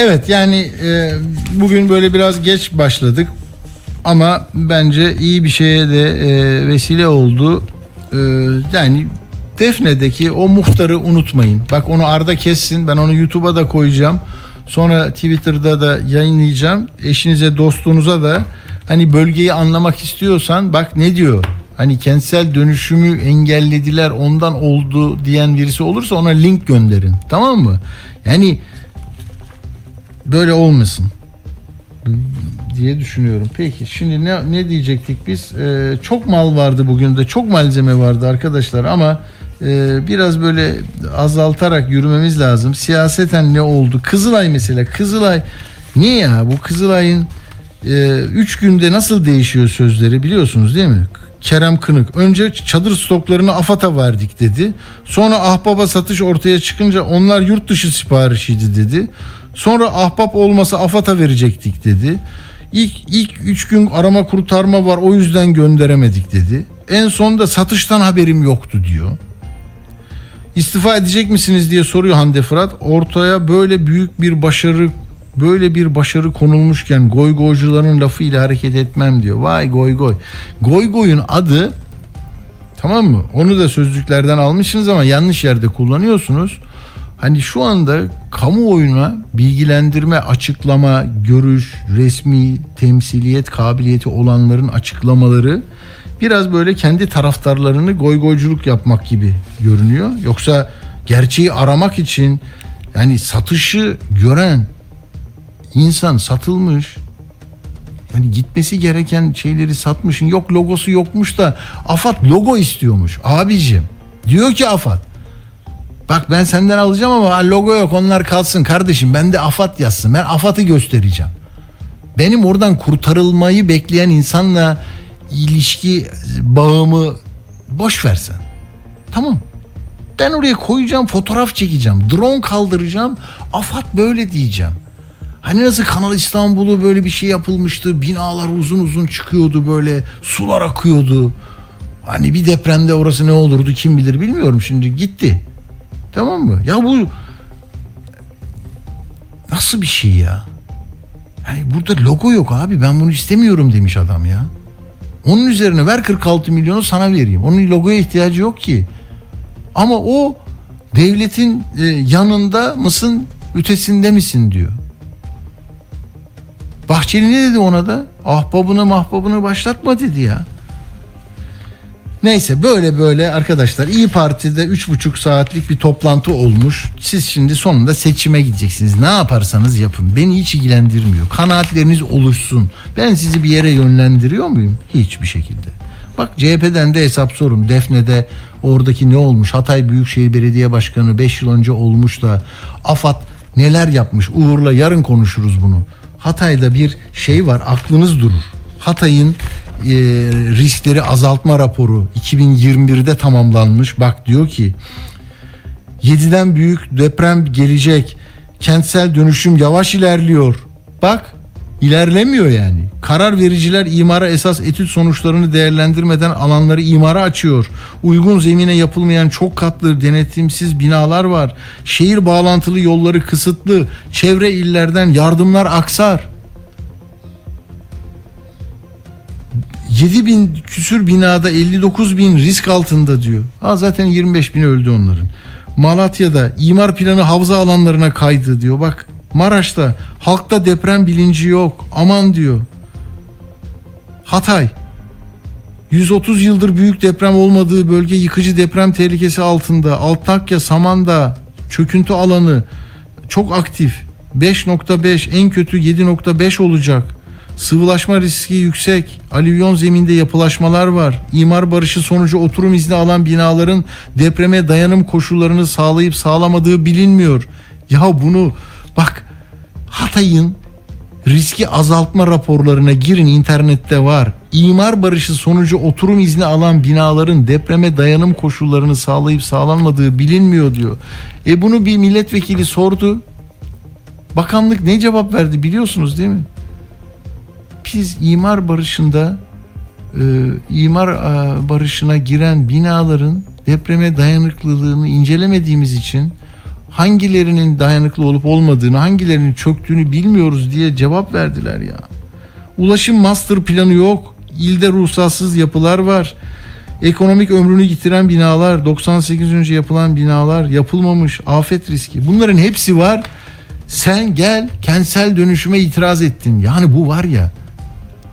Evet yani e, bugün böyle biraz geç başladık ama bence iyi bir şeye de e, vesile oldu. E, yani Defne'deki o muhtarı unutmayın. Bak onu Arda kessin ben onu YouTube'a da koyacağım. Sonra Twitter'da da yayınlayacağım. Eşinize dostunuza da hani bölgeyi anlamak istiyorsan bak ne diyor. Hani kentsel dönüşümü engellediler ondan oldu diyen birisi olursa ona link gönderin. Tamam mı? Yani böyle olmasın diye düşünüyorum. Peki şimdi ne ne diyecektik biz? Ee, çok mal vardı bugün de çok malzeme vardı arkadaşlar ama e, biraz böyle azaltarak yürümemiz lazım. Siyaseten ne oldu? Kızılay mesela. Kızılay niye ya? Bu Kızılay'ın 3 günde nasıl değişiyor sözleri biliyorsunuz değil mi? Kerem Kınık önce çadır stoklarını AFAD'a verdik dedi. Sonra ahbaba satış ortaya çıkınca onlar yurt dışı siparişiydi dedi. Sonra ahbap olmasa AFAD'a verecektik dedi. İlk ilk 3 gün arama kurtarma var o yüzden gönderemedik dedi. En sonunda satıştan haberim yoktu diyor. İstifa edecek misiniz diye soruyor Hande Fırat. Ortaya böyle büyük bir başarı böyle bir başarı konulmuşken goy goycuların lafıyla hareket etmem diyor. Vay goy goy. Goy goyun adı tamam mı? Onu da sözlüklerden almışsınız ama yanlış yerde kullanıyorsunuz. Hani şu anda kamuoyuna bilgilendirme, açıklama, görüş, resmi, temsiliyet kabiliyeti olanların açıklamaları biraz böyle kendi taraftarlarını goy goyculuk yapmak gibi görünüyor. Yoksa Gerçeği aramak için yani satışı gören insan satılmış. Yani gitmesi gereken şeyleri satmışın. Yok logosu yokmuş da AFAD logo istiyormuş. Abicim diyor ki AFAD Bak ben senden alacağım ama logo yok onlar kalsın kardeşim. Ben de AFAD yazsın. Ben AFAD'ı göstereceğim. Benim oradan kurtarılmayı bekleyen insanla ilişki bağımı boş versen. Tamam. Ben oraya koyacağım fotoğraf çekeceğim. Drone kaldıracağım. AFAD böyle diyeceğim. Hani nasıl Kanal İstanbul'u böyle bir şey yapılmıştı. Binalar uzun uzun çıkıyordu böyle. Sular akıyordu. Hani bir depremde orası ne olurdu kim bilir bilmiyorum şimdi gitti. Tamam mı? Ya bu nasıl bir şey ya? Yani burada logo yok abi ben bunu istemiyorum demiş adam ya. Onun üzerine ver 46 milyonu sana vereyim. Onun logoya ihtiyacı yok ki. Ama o devletin e, yanında mısın ötesinde misin diyor. Bahçeli ne dedi ona da? Ahbabını mahbabını başlatma dedi ya. Neyse böyle böyle arkadaşlar İyi Parti'de üç buçuk saatlik bir toplantı olmuş. Siz şimdi sonunda seçime gideceksiniz. Ne yaparsanız yapın. Beni hiç ilgilendirmiyor. Kanaatleriniz oluşsun. Ben sizi bir yere yönlendiriyor muyum? Hiçbir şekilde. Bak CHP'den de hesap sorun. Defne'de oradaki ne olmuş? Hatay Büyükşehir Belediye Başkanı 5 yıl önce olmuş da AFAD neler yapmış? Uğur'la yarın konuşuruz bunu. Hatay'da bir şey var aklınız durur. Hatay'ın e, riskleri azaltma raporu 2021'de tamamlanmış. Bak diyor ki 7'den büyük deprem gelecek. Kentsel dönüşüm yavaş ilerliyor. Bak ilerlemiyor yani. Karar vericiler imara esas etüt sonuçlarını değerlendirmeden alanları imara açıyor. Uygun zemine yapılmayan çok katlı denetimsiz binalar var. Şehir bağlantılı yolları kısıtlı. Çevre illerden yardımlar aksar. 7 bin küsür binada 59 bin risk altında diyor. Ha zaten 25 bin öldü onların. Malatya'da imar planı havza alanlarına kaydı diyor. Bak Maraş'ta halkta deprem bilinci yok. Aman diyor. Hatay 130 yıldır büyük deprem olmadığı bölge yıkıcı deprem tehlikesi altında. Altakya, Samandağ çöküntü alanı çok aktif. 5.5 en kötü 7.5 olacak. Sıvılaşma riski yüksek. Alüvyon zeminde yapılaşmalar var. İmar barışı sonucu oturum izni alan binaların depreme dayanım koşullarını sağlayıp sağlamadığı bilinmiyor. Ya bunu bak Hatay'ın riski azaltma raporlarına girin internette var. İmar barışı sonucu oturum izni alan binaların depreme dayanım koşullarını sağlayıp sağlanmadığı bilinmiyor diyor. E bunu bir milletvekili sordu. Bakanlık ne cevap verdi biliyorsunuz değil mi? Biz imar barışında e, imar e, barışına giren binaların depreme dayanıklılığını incelemediğimiz için hangilerinin dayanıklı olup olmadığını, hangilerinin çöktüğünü bilmiyoruz diye cevap verdiler ya. Ulaşım master planı yok. İlde ruhsatsız yapılar var. Ekonomik ömrünü yitiren binalar, 98 önce yapılan binalar, yapılmamış afet riski. Bunların hepsi var. Sen gel kentsel dönüşüme itiraz ettin. Yani bu var ya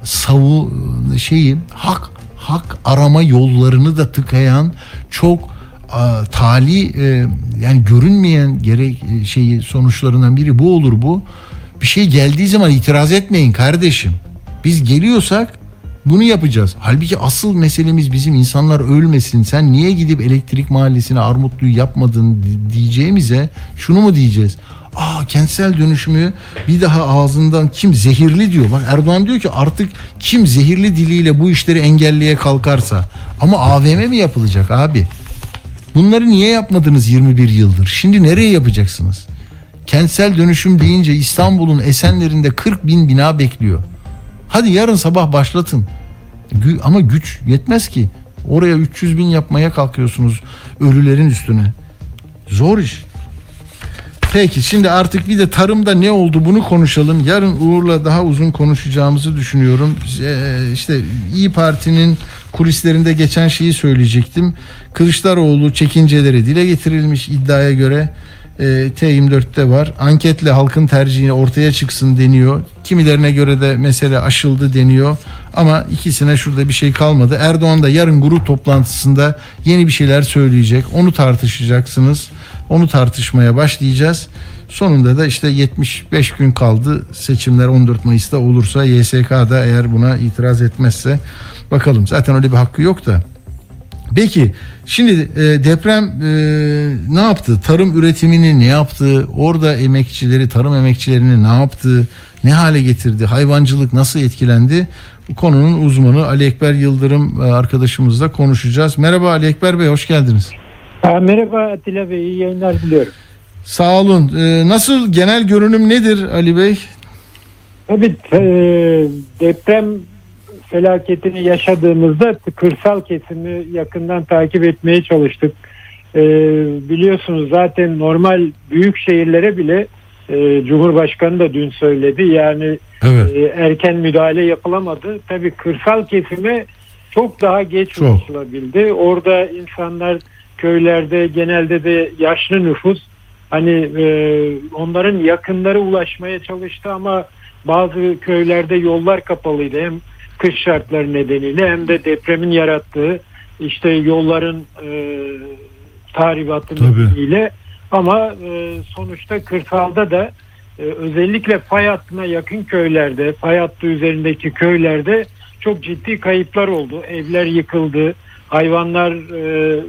savu şeyi hak hak arama yollarını da tıkayan çok a, tali e, yani görünmeyen gerek e, şeyi sonuçlarından biri bu olur bu. Bir şey geldiği zaman itiraz etmeyin kardeşim. Biz geliyorsak bunu yapacağız. Halbuki asıl meselemiz bizim insanlar ölmesin. Sen niye gidip elektrik mahallesine Armutlu'yu yapmadın di- diyeceğimize şunu mu diyeceğiz? Aa kentsel dönüşümü bir daha ağzından kim zehirli diyor. Bak Erdoğan diyor ki artık kim zehirli diliyle bu işleri engelleye kalkarsa. Ama AVM mi yapılacak abi? Bunları niye yapmadınız 21 yıldır? Şimdi nereye yapacaksınız? Kentsel dönüşüm deyince İstanbul'un Esenler'inde 40 bin bina bekliyor. Hadi yarın sabah başlatın. Ama güç yetmez ki. Oraya 300 bin yapmaya kalkıyorsunuz ölülerin üstüne. Zor iş. Peki şimdi artık bir de tarımda ne oldu bunu konuşalım. Yarın Uğur'la daha uzun konuşacağımızı düşünüyorum. Ee, işte İyi Parti'nin kulislerinde geçen şeyi söyleyecektim. Kılıçdaroğlu çekinceleri dile getirilmiş iddiaya göre. E, T24'te var. Anketle halkın tercihini ortaya çıksın deniyor. Kimilerine göre de mesele aşıldı deniyor. Ama ikisine şurada bir şey kalmadı. Erdoğan da yarın grup toplantısında yeni bir şeyler söyleyecek. Onu tartışacaksınız. Onu tartışmaya başlayacağız. Sonunda da işte 75 gün kaldı. Seçimler 14 Mayıs'ta olursa YSK da eğer buna itiraz etmezse bakalım. Zaten öyle bir hakkı yok da. Peki şimdi e, deprem e, ne yaptı? Tarım üretimini ne yaptı? Orada emekçileri, tarım emekçilerini ne yaptı? Ne hale getirdi? Hayvancılık nasıl etkilendi? Bu konunun uzmanı Ali Ekber Yıldırım e, arkadaşımızla konuşacağız. Merhaba Ali Ekber Bey, hoş geldiniz. Ha, merhaba Atilla Bey, iyi yayınlar diliyorum. Sağ olun. E, nasıl genel görünüm nedir Ali Bey? Tabii e, deprem felaketini yaşadığımızda kırsal kesimi yakından takip etmeye çalıştık. E, biliyorsunuz zaten normal büyük şehirlere bile e, Cumhurbaşkanı da dün söyledi. Yani Evet. e, erken müdahale yapılamadı. Tabii kırsal kesime çok daha geç Çok. ulaşılabildi. Orada insanlar köylerde genelde de yaşlı nüfus hani e, onların yakınları ulaşmaya çalıştı ama bazı köylerde yollar kapalıydı. Hem kış şartları nedeniyle hem de depremin yarattığı işte yolların e, tahribatı nedeniyle ama e, sonuçta kırsalda da e, özellikle fay hattına yakın köylerde, fay hattı üzerindeki köylerde çok ciddi kayıplar oldu. Evler yıkıldı, hayvanlar e,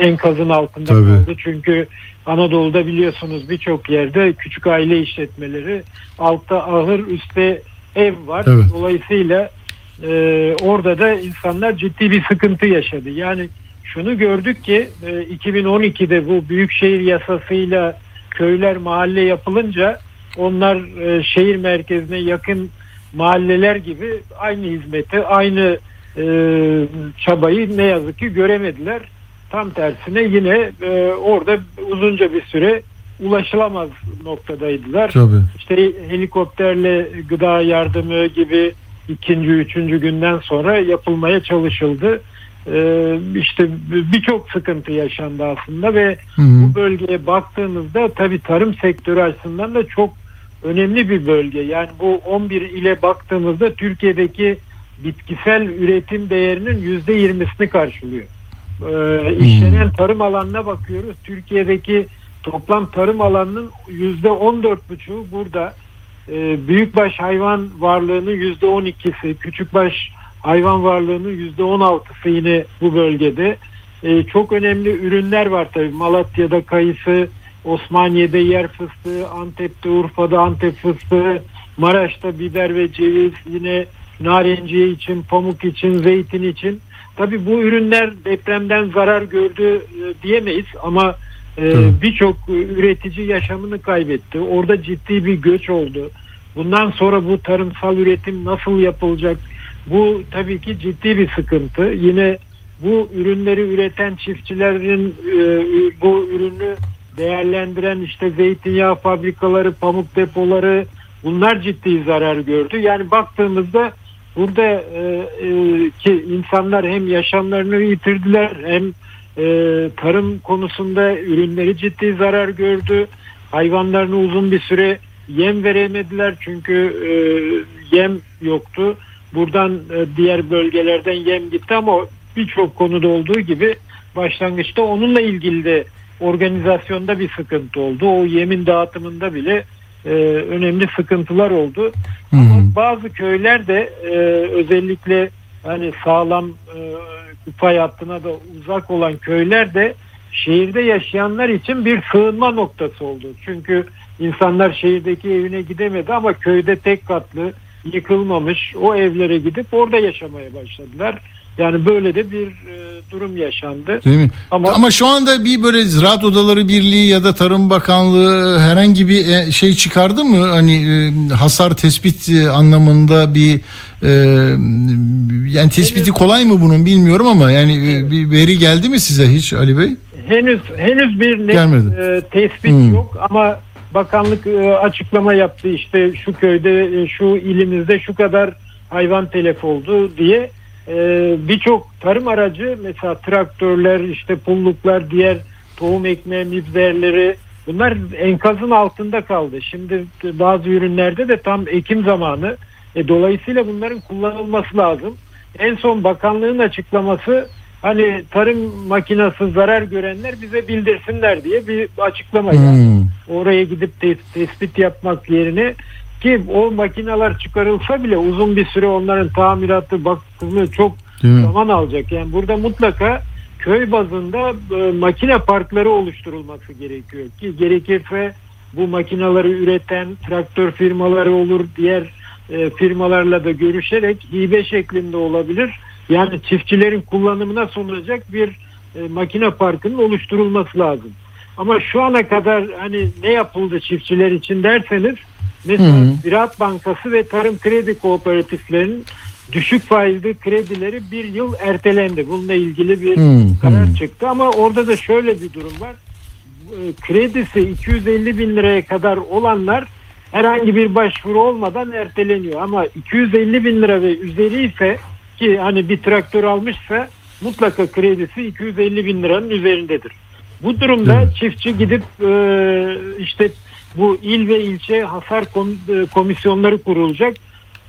enkazın altında Tabii. kaldı. Çünkü Anadolu'da biliyorsunuz birçok yerde küçük aile işletmeleri altta ahır, üstte ev var. Evet. Dolayısıyla e, orada da insanlar ciddi bir sıkıntı yaşadı. Yani şunu gördük ki e, 2012'de bu büyükşehir yasasıyla köyler mahalle yapılınca onlar e, şehir merkezine yakın mahalleler gibi aynı hizmeti, aynı e, çabayı ne yazık ki göremediler. Tam tersine yine e, orada uzunca bir süre ulaşılamaz noktadaydılar. Tabii. İşte helikopterle gıda yardımı gibi ikinci, üçüncü günden sonra yapılmaya çalışıldı. Ee, işte birçok sıkıntı yaşandı aslında ve Hı hı. bu bölgeye baktığımızda tabii tarım sektörü açısından da çok önemli bir bölge. Yani bu 11 ile baktığımızda Türkiye'deki bitkisel üretim değerinin yüzde yirmisini karşılıyor. Ee, işlenen tarım alanına bakıyoruz. Türkiye'deki toplam tarım alanının yüzde on dört buçuğu burada. Ee, büyükbaş hayvan varlığının yüzde on ikisi, küçükbaş hayvan varlığının yüzde on altısı yine bu bölgede. Ee, çok önemli ürünler var tabii. Malatya'da kayısı, Osmaniye'de yer fıstığı, Antep'te Urfa'da Antep fıstığı, Maraş'ta biber ve ceviz, yine narenciye için, pamuk için, zeytin için. Tabii bu ürünler depremden zarar gördü e, diyemeyiz ama e, Tabii. birçok üretici yaşamını kaybetti. Orada ciddi bir göç oldu. Bundan sonra bu tarımsal üretim nasıl yapılacak? Bu tabii ki ciddi bir sıkıntı. Yine bu ürünleri üreten çiftçilerin e, bu ürünü değerlendiren işte zeytinyağı fabrikaları, pamuk depoları bunlar ciddi zarar gördü. Yani baktığımızda burada e, e, ki insanlar hem yaşamlarını yitirdiler hem e, tarım konusunda ürünleri ciddi zarar gördü. Hayvanlarını uzun bir süre yem veremediler çünkü e, yem yoktu. Buradan e, diğer bölgelerden yem gitti ama birçok konuda olduğu gibi başlangıçta onunla ilgili de organizasyonda bir sıkıntı oldu. O yemin dağıtımında bile e, önemli sıkıntılar oldu. Hı hı. Bazı köyler de e, özellikle hani sağlam e, fay hattına da uzak olan köyler de şehirde yaşayanlar için bir sığınma noktası oldu. Çünkü insanlar şehirdeki evine gidemedi ama köyde tek katlı yıkılmamış o evlere gidip orada yaşamaya başladılar. Yani böyle de bir e, durum yaşandı. Değil mi? Ama- Ama, şu anda bir böyle Ziraat Odaları Birliği ya da Tarım Bakanlığı herhangi bir e, şey çıkardı mı? Hani e, hasar tespit e, anlamında bir e, yani tespiti kolay mı bunun bilmiyorum ama yani bir veri geldi mi size hiç Ali Bey? Henüz henüz bir net e, tespit Hmm. yok ama bakanlık e, açıklama yaptı işte şu köyde e, şu ilimizde şu kadar hayvan telef oldu diye E, birçok tarım aracı mesela traktörler işte pulluklar diğer tohum ekme mibzerleri bunlar enkazın altında kaldı. Şimdi bazı ürünlerde de tam ekim zamanı. E, dolayısıyla bunların kullanılması lazım. En son bakanlığın açıklaması hani tarım makinası zarar görenler bize bildirsinler diye bir açıklama. Yani Hmm. oraya gidip tes- tespit yapmak yerine ki o makineler çıkarılsa bile uzun bir süre onların tamiratı, bakımı çok zaman alacak. Yani burada mutlaka köy bazında e, makine parkları oluşturulması gerekiyor ki gerekirse bu makineleri üreten traktör firmaları olur, diğer e, firmalarla da görüşerek hibe şeklinde olabilir. Yani çiftçilerin kullanımına sunulacak bir e, makine parkının oluşturulması lazım. Ama şu ana kadar hani ne yapıldı çiftçiler için derseniz mesela Hı. Ziraat Bankası ve Tarım Kredi Kooperatiflerinin düşük faizli kredileri bir yıl ertelendi. Bununla ilgili bir Hı, karar çıktı ama orada da şöyle bir durum var. E, Kredisi 250 bin liraya kadar olanlar herhangi bir başvuru olmadan erteleniyor. Ama 250 bin lira ve üzeri ise ki hani bir traktör almışsa mutlaka kredisi 250 bin liranın üzerindedir. Bu durumda çiftçi gidip e, işte bu il ve ilçe hasar e, komisyonları kurulacak.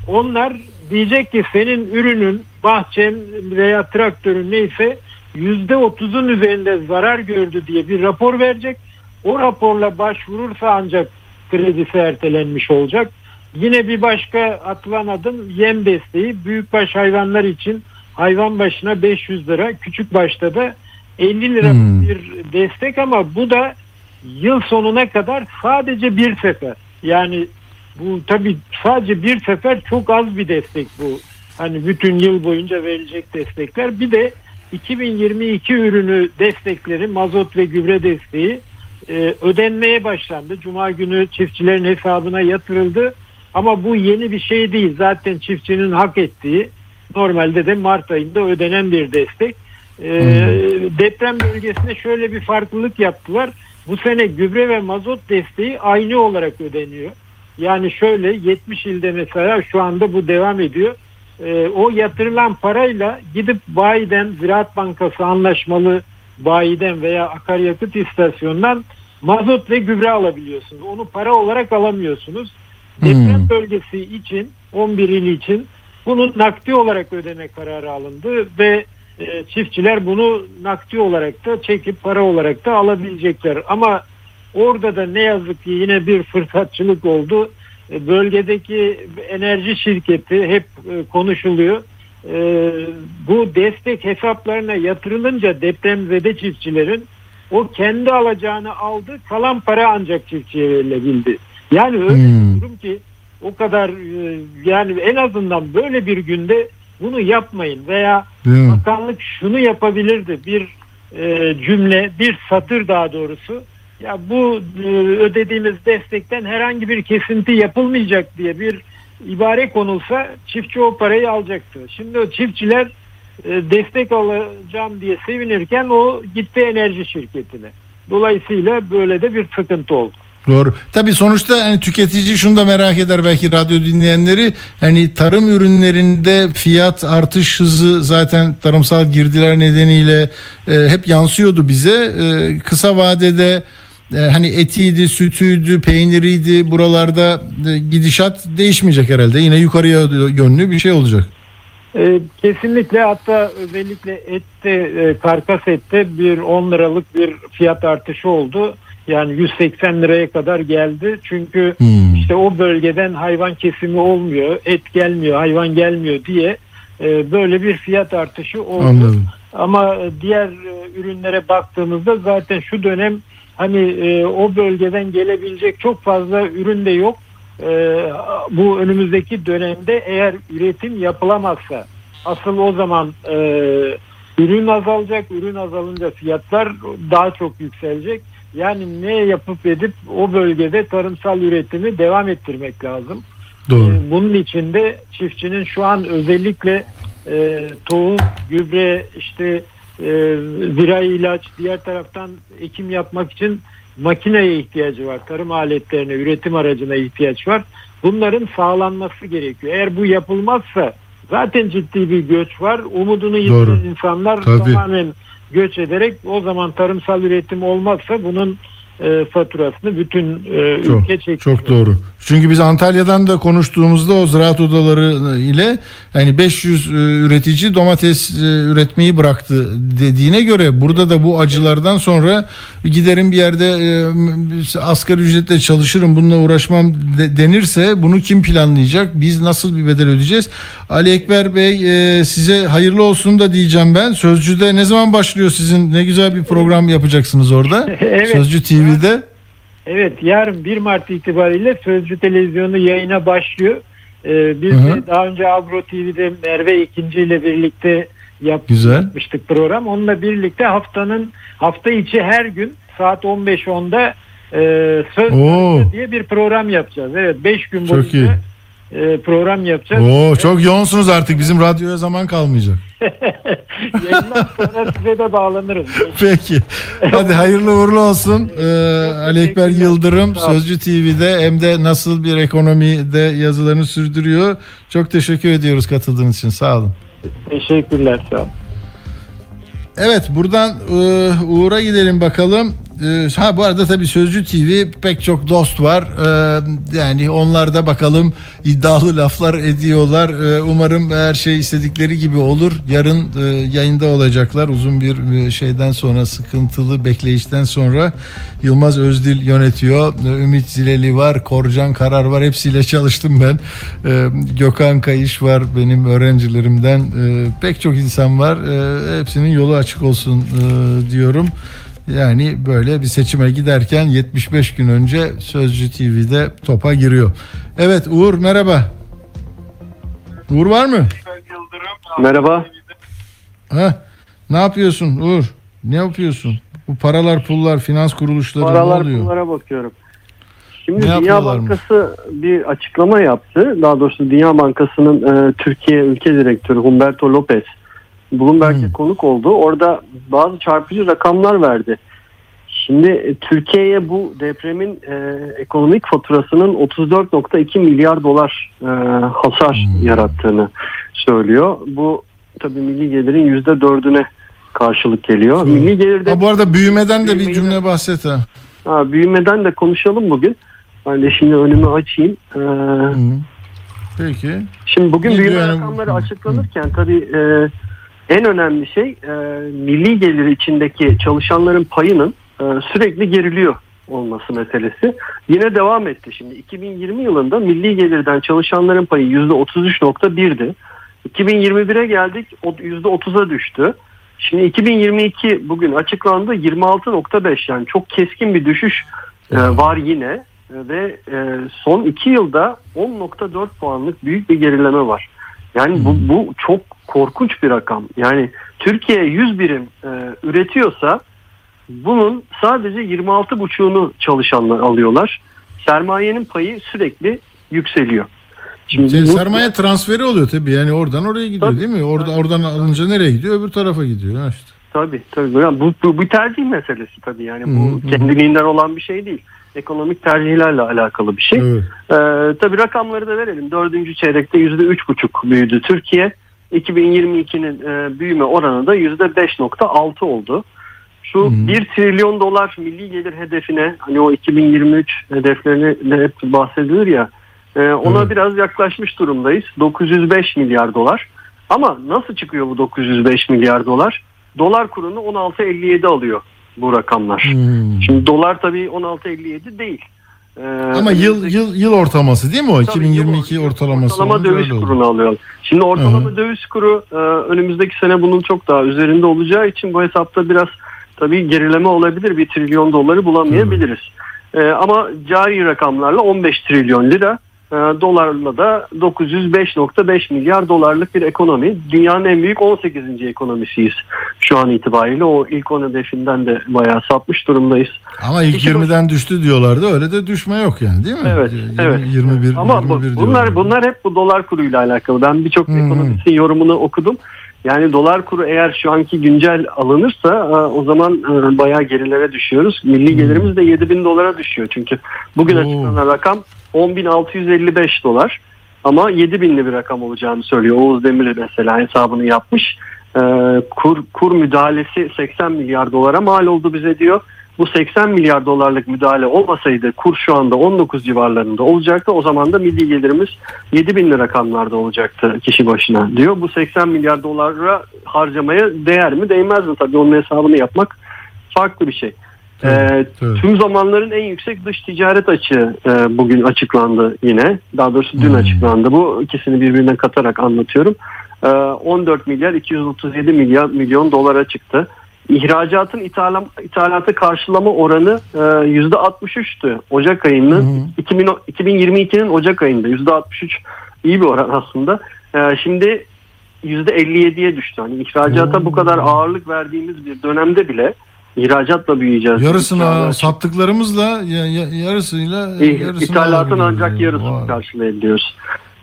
Onlar diyecek ki senin ürünün, bahçen veya traktörün neyse yüzde otuzun üzerinde zarar gördü diye bir rapor verecek. O raporla başvurursa ancak kredisi ertelenmiş olacak. Yine bir başka atılan adım yem desteği. Büyükbaş hayvanlar için hayvan başına 500 lira, küçük başta da 50 lira Hmm. bir destek ama bu da yıl sonuna kadar sadece bir sefer. Yani bu tabii sadece bir sefer çok az bir destek bu. Hani bütün yıl boyunca verilecek destekler. Bir de 2022 ürünü destekleri, mazot ve gübre desteği e, ödenmeye başlandı. Cuma günü çiftçilerin hesabına yatırıldı. Ama bu yeni bir şey değil. Zaten çiftçinin hak ettiği normalde de Mart ayında ödenen bir destek. E, deprem bölgesinde şöyle bir farklılık yaptılar. Bu sene gübre ve mazot desteği aynı olarak ödeniyor. Yani şöyle 70 ilde mesela şu anda bu devam ediyor. Ee, o yatırılan parayla gidip bayiden Ziraat Bankası anlaşmalı bayiden veya akaryakıt istasyonundan mazot ve gübre alabiliyorsunuz. Onu para olarak alamıyorsunuz. Deprem bölgesi için 11 il için bunun nakdi olarak ödeme kararı alındı ve e, çiftçiler bunu nakdi olarak da çekip para olarak da alabilecekler. Ama orada da ne yazık ki yine bir fırsatçılık oldu. E, Bölgedeki enerji şirketi hep e, konuşuluyor. E, Bu destek hesaplarına yatırılınca depremzede çiftçilerin o kendi alacağını aldı. Kalan para ancak çiftçiye verilebildi. Yani öyle Hmm. bir durum ki o kadar yani en azından böyle bir günde bunu yapmayın veya mi? bakanlık şunu yapabilirdi bir e, cümle bir satır daha doğrusu ya bu e, ödediğimiz destekten herhangi bir kesinti yapılmayacak diye bir ibare konulsa çiftçi o parayı alacaktı. Şimdi o çiftçiler e, destek alacağım diye sevinirken o gitti enerji şirketine. Dolayısıyla böyle de bir sıkıntı oldu. Doğru. Tabii sonuçta hani tüketici şunu da merak eder belki radyo dinleyenleri. Hani tarım ürünlerinde fiyat artış hızı zaten tarımsal girdiler nedeniyle e, hep yansıyordu bize. E, kısa vadede e, hani etiydi, sütüydü, peyniriydi buralarda e, gidişat değişmeyecek herhalde. Yine yukarıya yönlü bir şey olacak. E, kesinlikle hatta özellikle ette, e, karkas ette bir 10 liralık bir fiyat artışı oldu. Yani 180 liraya kadar geldi. Çünkü Hmm. işte o bölgeden hayvan kesimi olmuyor, et gelmiyor, hayvan gelmiyor diye e, böyle bir fiyat artışı oldu. Anladım. Ama e, diğer e, ürünlere baktığımızda zaten şu dönem hani o bölgeden gelebilecek çok fazla ürün de yok. Bu önümüzdeki dönemde eğer üretim yapılamazsa asıl o zaman ürün azalacak. Ürün azalınca fiyatlar daha çok yükselecek. Yani ne yapıp edip o bölgede tarımsal üretimi devam ettirmek lazım. Doğru. Ee, Bunun için de çiftçinin şu an özellikle e, tohum, gübre, işte e, zirai ilaç, diğer taraftan ekim yapmak için makineye ihtiyacı var. Tarım aletlerine, üretim aracına ihtiyaç var. Bunların sağlanması gerekiyor. Eğer bu yapılmazsa zaten ciddi bir göç var. Umudunu yitiren insanlar Tabii. tamamen göç ederek o zaman tarımsal üretim olmazsa bunun e, faturasını bütün e, Çok, ülke çekiyor. çok doğru. Çünkü biz Antalya'dan da konuştuğumuzda o ziraat odaları ile yani 500 e, üretici domates e, üretmeyi bıraktı dediğine göre burada da bu acılardan sonra giderim bir yerde e, asgari ücretle çalışırım bununla uğraşmam de- denirse bunu kim planlayacak? Biz nasıl bir bedel ödeyeceğiz? Ali Ekber Bey e, size hayırlı olsun da diyeceğim ben. Sözcü'de ne zaman başlıyor sizin ne güzel bir program yapacaksınız orada? Evet. Sözcü TV'de. Evet yarın 1 Mart itibariyle Sözcü Televizyonu yayına başlıyor. Ee, biz Hı hı. de daha önce Agro TV'de Merve İkinci ile birlikte yap- Güzel. yapmıştık program. Onunla birlikte haftanın hafta içi her gün saat 15.10'da e, Söz Oo. diye bir program yapacağız. Evet 5 gün boyunca. E, program yapacağız. Oo çok yoğunsunuz artık. Bizim radyoya zaman kalmayacak. Yayından sonra size de bağlanırız. Peki. Hadi hayırlı uğurlu olsun. Ee, Ali Ekber Yıldırım Sözcü TV'de hem de nasıl bir ekonomide yazılarını sürdürüyor. Çok teşekkür ediyoruz katıldığınız için. Sağ olun. Teşekkürler sağ olun. Evet buradan e, Uğur'a gidelim bakalım. E, ha bu arada tabii Sözcü TV pek çok dost var. E, yani onlar da bakalım iddialı laflar ediyorlar. E, umarım her şey istedikleri gibi olur. Yarın e, yayında olacaklar. Uzun bir e, şeyden sonra sıkıntılı bekleyişten sonra Yılmaz Özdil yönetiyor. E, Ümit Zileli var. Korcan Karar var. Hepsiyle çalıştım ben. E, Gökhan Kayış var benim öğrencilerimden. E, pek çok insan var. E, hepsinin yolu açık olsun e, diyorum. Yani böyle bir seçime giderken 75 gün önce Sözcü TV'de topa giriyor. Evet Uğur merhaba. Uğur var mı? Merhaba. Ha, ne yapıyorsun Uğur? Ne yapıyorsun? Bu paralar pullar finans kuruluşları Paralar ne oluyor? pullara bakıyorum. Şimdi Ne Dünya yapıyorlar mı? Bankası bir açıklama yaptı. Daha doğrusu Dünya Bankası'nın e, Türkiye ülke direktörü Humberto Lopez Bloomberg'e konuk oldu. Orada bazı çarpıcı rakamlar verdi. Şimdi e, Türkiye'ye bu depremin e, ekonomik faturasının 34.2 milyar dolar e, hasar yarattığını söylüyor. Bu tabii milli gelirin %4'üne karşılık geliyor. Milli gelirde Ha, bu arada büyümeden de bir cümle bahset ha. Ha, büyümeden de konuşalım bugün. Ben de şimdi önümü açayım. Ee, Peki. şimdi bugün Ne büyüme diyor yani? rakamları açıklanırken tabii e, en önemli şey e, milli gelir içindeki çalışanların payının e, sürekli geriliyor olması meselesi. Yine devam etti şimdi. 2020 yılında milli gelirden çalışanların payı %33.1'di. 2021'e geldik o %30'a düştü. Şimdi 2022 bugün açıklandı 26.5 yani çok keskin bir düşüş e, var yine E, ve e, son 2 yılda 10.4 puanlık büyük bir gerileme var. Yani bu, bu çok korkunç bir rakam. Yani Türkiye 100 birim e, üretiyorsa bunun sadece 26.5'unu çalışanlar alıyorlar. Sermayenin payı sürekli yükseliyor. Şimdi bu- sermaye transferi oluyor tabii. Yani oradan oraya gidiyor değil mi? Orada oradan alınca nereye gidiyor? Öbür tarafa gidiyor. Ha işte. Tabii tabii. Yani bu, bu bir tercih meselesi tabii yani bu Hı hı. kendiliğinden olan bir şey değil. Ekonomik tercihlerle alakalı bir şey. Evet. Ee, tabii rakamları da verelim. Dördüncü çeyrekte yüzde üç buçuk büyüdü Türkiye. 2022'nin e, büyüme oranı da yüzde 5.6 oldu. Şu 1 trilyon dolar milli gelir hedefine hani o 2023 hedeflerine de hep bahsedilir ya e, ona Evet. biraz yaklaşmış durumdayız. 905 milyar dolar. Ama nasıl çıkıyor bu 905 milyar dolar? Dolar kurunu 16.57 alıyor bu rakamlar. Hmm. Şimdi dolar tabii 16.57 değil. Ee, Ama yıl yıl yıl ortalaması değil mi o? Tabii, 2022 ortalaması. ortalama döviz kurunu alıyor. Şimdi ortalama döviz kuru e, önümüzdeki sene bunun çok daha üzerinde olacağı için bu hesapta biraz tabii gerileme olabilir. Bir trilyon doları bulamayabiliriz. E, ama cari rakamlarla 15 trilyon lira dolarla da 905.5 milyar dolarlık bir ekonomi. Dünyanın en büyük 18. ekonomisiyiz şu an itibariyle. O ilk 10 hedefinden de bayağı sapmış durumdayız. Ama ilk Kişi 20'den düştü diyorlardı. Öyle de düşme yok yani değil mi? Evet, 20, evet. 21, Ama bu- 21 bunlar diyorlar. bunlar hep bu dolar kuruyla alakalı. Ben birçok hı. ekonomistin yorumunu okudum. Yani dolar kuru eğer şu anki güncel alınırsa e, o zaman e, bayağı gerilere düşüyoruz. Milli gelirimiz de 7 bin dolara düşüyor. Çünkü bugün açıklanan rakam 10.655 dolar. Ama 7 binli bir rakam olacağını söylüyor. Oğuz Demir mesela hesabını yapmış. E, kur, kur müdahalesi 80 milyar dolara mal oldu bize diyor. Bu 80 milyar dolarlık müdahale olmasaydı kur şu anda 19 civarlarında olacaktı. O zaman da milli gelirimiz 7 bin lira kanlarda olacaktı kişi başına diyor. Bu 80 milyar dolara harcamaya değer mi değmez mi? Tabii onun hesabını yapmak farklı bir şey. Ee, Tüm zamanların en yüksek dış ticaret açığı e, bugün açıklandı yine. Daha doğrusu dün açıklandı. Bu ikisini birbirine katarak anlatıyorum. Ee, 14 milyar 237 milyar milyon dolara çıktı. İhracatın ithalam, ithalatı karşılama oranı e, %63'tü Ocak ayının 2000 2022'nin Ocak ayında %63 iyi bir oran aslında. E, şimdi %57'ye düştü. Hani ihracata bu kadar ağırlık verdiğimiz bir dönemde bile ihracatla büyüyeceğiz. Yarısını İhracat- sattıklarımızla ya, ya- yarısıyla İh- yarısını İthalatın ancak yarısını Vay. karşılayabiliyoruz.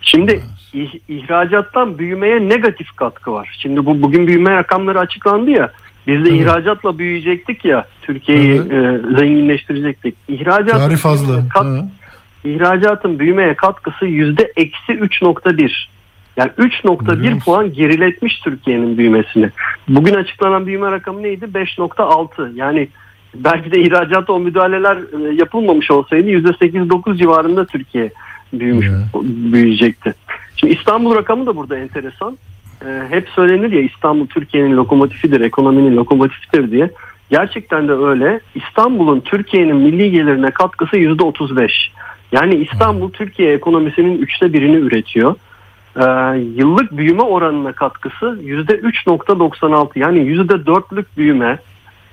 Şimdi ih- ihracattan büyümeye negatif katkı var. Şimdi bu bugün büyüme rakamları açıklandı ya. Biz de ihracatla büyüyecektik ya. Türkiye'yi e, zenginleştirecektik. İhracatın Kârı fazla. kat- Ha. ihracatın büyümeye katkısı yüzde eksi 3.1. Yani 3.1 puan geriletmiş Türkiye'nin büyümesini. Bugün açıklanan büyüme rakamı neydi? 5.6. Yani belki de ihracata o müdahaleler e, yapılmamış olsaydı %8-9 civarında Türkiye büyümüş, büyüyecekti. Şimdi İstanbul rakamı da burada enteresan. E, hep söylenir ya İstanbul Türkiye'nin lokomotifidir, ekonominin lokomotifidir diye. Gerçekten de öyle. İstanbul'un Türkiye'nin milli gelirine katkısı %35. Yani İstanbul Türkiye ekonomisinin üçte birini üretiyor. Ee, yıllık büyüme oranına katkısı %3.96 yani %4'lük büyüme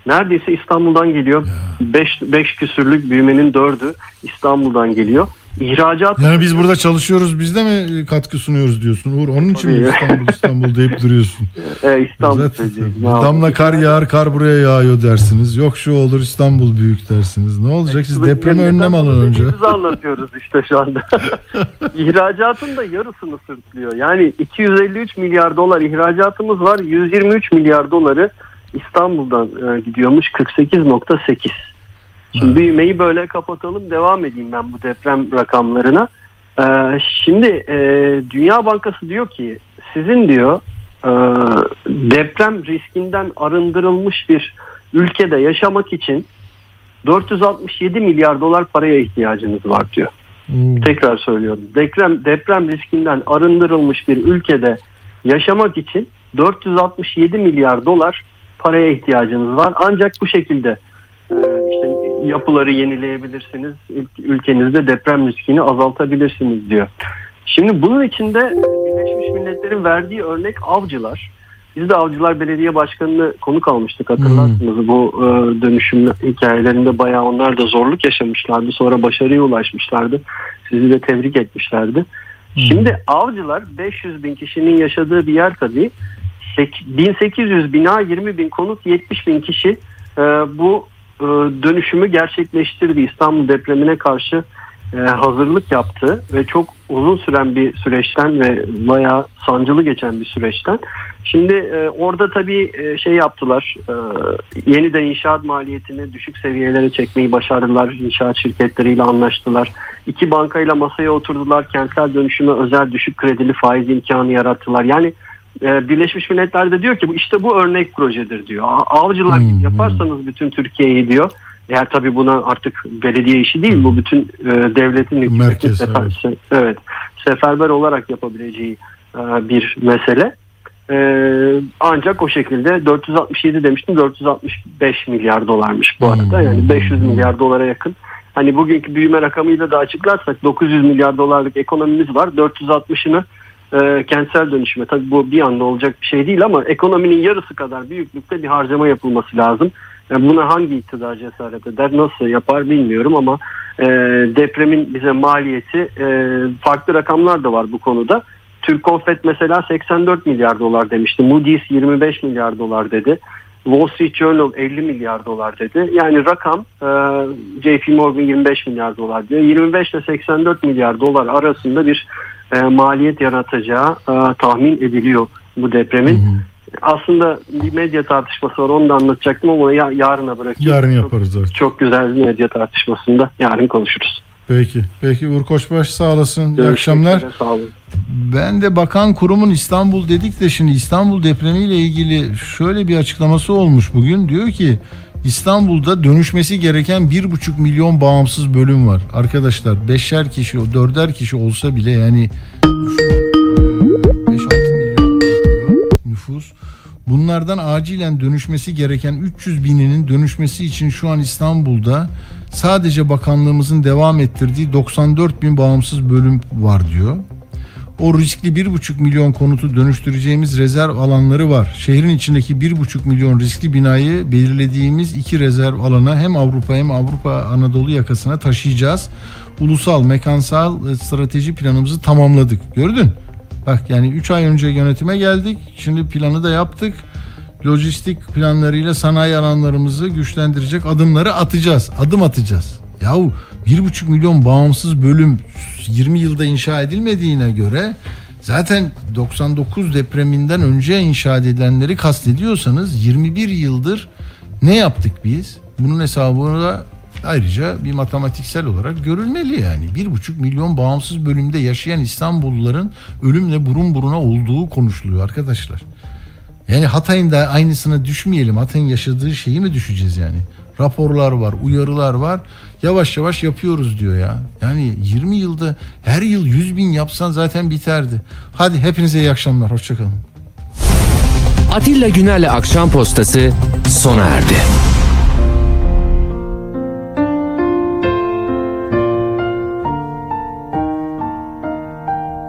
neredeyse İstanbul'dan geliyor. 5 5 küsürlük büyümenin 4'ü İstanbul'dan geliyor. İhracat Yani biz burada çalışıyoruz biz de mi katkı sunuyoruz diyorsun Uğur? Onun için mi Tabii. İstanbul İstanbul deyip duruyorsun? e, İstanbul Zaten damla kar yağar kar buraya yağıyor dersiniz. Yok şu olur İstanbul büyük dersiniz. Ne olacak siz depreme önlem alın önce. Biz anlatıyoruz işte şu anda. İhracatın da yarısını sırtlıyor. Yani 253 milyar dolar ihracatımız var. 123 milyar doları İstanbul'dan e, gidiyormuş 48.8. Şimdi büyümeyi böyle kapatalım devam edeyim ben bu deprem rakamlarına. E, şimdi e, Dünya Bankası diyor ki sizin diyor e, deprem riskinden arındırılmış bir ülkede yaşamak için 467 milyar dolar paraya ihtiyacınız var diyor. Tekrar söylüyorum. Deprem deprem riskinden arındırılmış bir ülkede yaşamak için 467 milyar dolar paraya ihtiyacınız var. Ancak bu şekilde yapıları yenileyebilirsiniz. Ül- Ülkenizde deprem riskini azaltabilirsiniz diyor. Şimdi bunun içinde Birleşmiş Milletler'in verdiği örnek avcılar. Biz de Avcılar Belediye Başkanı'nı konuk almıştık hatırlarsınız. Bu e, dönüşüm hikayelerinde bayağı onlar da zorluk yaşamışlardı. Sonra başarıya ulaşmışlardı. Sizi de tebrik etmişlerdi. Şimdi Avcılar 500 bin kişinin yaşadığı bir yer tabii. Sek- 1800 bina 20 bin konut 70 bin kişi e, bu e, dönüşümü gerçekleştirdi. İstanbul depremine karşı e, hazırlık yaptı ve çok uzun süren bir süreçten ve bayağı sancılı geçen bir süreçten. Şimdi e, orada tabii e, şey yaptılar. E, yeniden inşaat maliyetini düşük seviyelere çekmeyi başardılar. İnşaat şirketleriyle anlaştılar. İki bankayla masaya oturdular. Kentsel dönüşüme özel düşük kredili faiz imkanı yarattılar. Yani Birleşmiş Milletler de diyor ki bu işte bu örnek projedir diyor. Avcılar gibi yaparsanız bütün Türkiye'yi diyor. Eğer tabii buna artık belediye işi değil bu bütün e, devletin Merkez, sefer- se- evet seferber olarak yapabileceği e, bir mesele. E, ancak o şekilde 467 demiştim 465 milyar dolarmış bu arada. Yani 500 milyar dolara yakın. Hani bugünkü büyüme rakamıyla da açıklarsak 900 milyar dolarlık ekonomimiz var. 460'ını e, kentsel dönüşüme. Tabii bu bir anda olacak bir şey değil ama ekonominin yarısı kadar büyüklükte bir harcama yapılması lazım. Yani buna hangi iktidar cesaret eder, nasıl yapar bilmiyorum ama e, depremin bize maliyeti e, farklı rakamlar da var bu konuda. Türk Konfet mesela 84 milyar dolar demişti. Moody's 25 milyar dolar dedi. Wall Street Journal 50 milyar dolar dedi. Yani rakam e, JP Morgan 25 milyar dolar diyor. 25 ile 84 milyar dolar arasında bir e, maliyet yaratacağı e, tahmin ediliyor bu depremin. Aslında bir medya tartışması var onu da anlatacaktım ama ya, yarına bırakıyorum. Yarın yaparız artık. Çok güzel bir medya tartışmasında yarın konuşuruz. Peki. Peki Uğur Koçbaş sağ olasın. İyi akşamlar. üzere, Sağ olun. Ben de bakan kurumun İstanbul dedik de şimdi İstanbul depremiyle ilgili şöyle bir açıklaması olmuş bugün. Diyor ki İstanbul'da dönüşmesi gereken bir buçuk milyon bağımsız bölüm var. Arkadaşlar beşer kişi, dörder kişi olsa bile yani 5-6 milyon nüfus. Bunlardan acilen dönüşmesi gereken 300 bininin dönüşmesi için şu an İstanbul'da sadece bakanlığımızın devam ettirdiği 94 bin bağımsız bölüm var diyor. O riskli 1,5 milyon konutu dönüştüreceğimiz rezerv alanları var. Şehrin içindeki 1,5 milyon riskli binayı belirlediğimiz iki rezerv alana hem Avrupa hem Avrupa Anadolu yakasına taşıyacağız. Ulusal mekansal e, strateji planımızı tamamladık. Gördün? Bak yani 3 ay önce yönetime geldik. Şimdi planı da yaptık. Lojistik planlarıyla sanayi alanlarımızı güçlendirecek adımları atacağız. Adım atacağız. Yahu 1,5 milyon bağımsız bölüm 20 yılda inşa edilmediğine göre zaten 99 depreminden önce inşa edilenleri kastediyorsanız 21 yıldır ne yaptık biz? Bunun hesabını da ayrıca bir matematiksel olarak görülmeli yani. 1,5 milyon bağımsız bölümde yaşayan İstanbulluların ölümle burun buruna olduğu konuşuluyor arkadaşlar. Yani Hatay'ın da aynısına düşmeyelim. Hatay'ın yaşadığı şeyi mi düşeceğiz yani? Raporlar var, uyarılar var. Yavaş yavaş yapıyoruz diyor ya. Yani 20 yılda her yıl 100 bin yapsan zaten biterdi. Hadi hepinize iyi akşamlar. Hoşçakalın. Atilla Güner'le Akşam Postası sona erdi.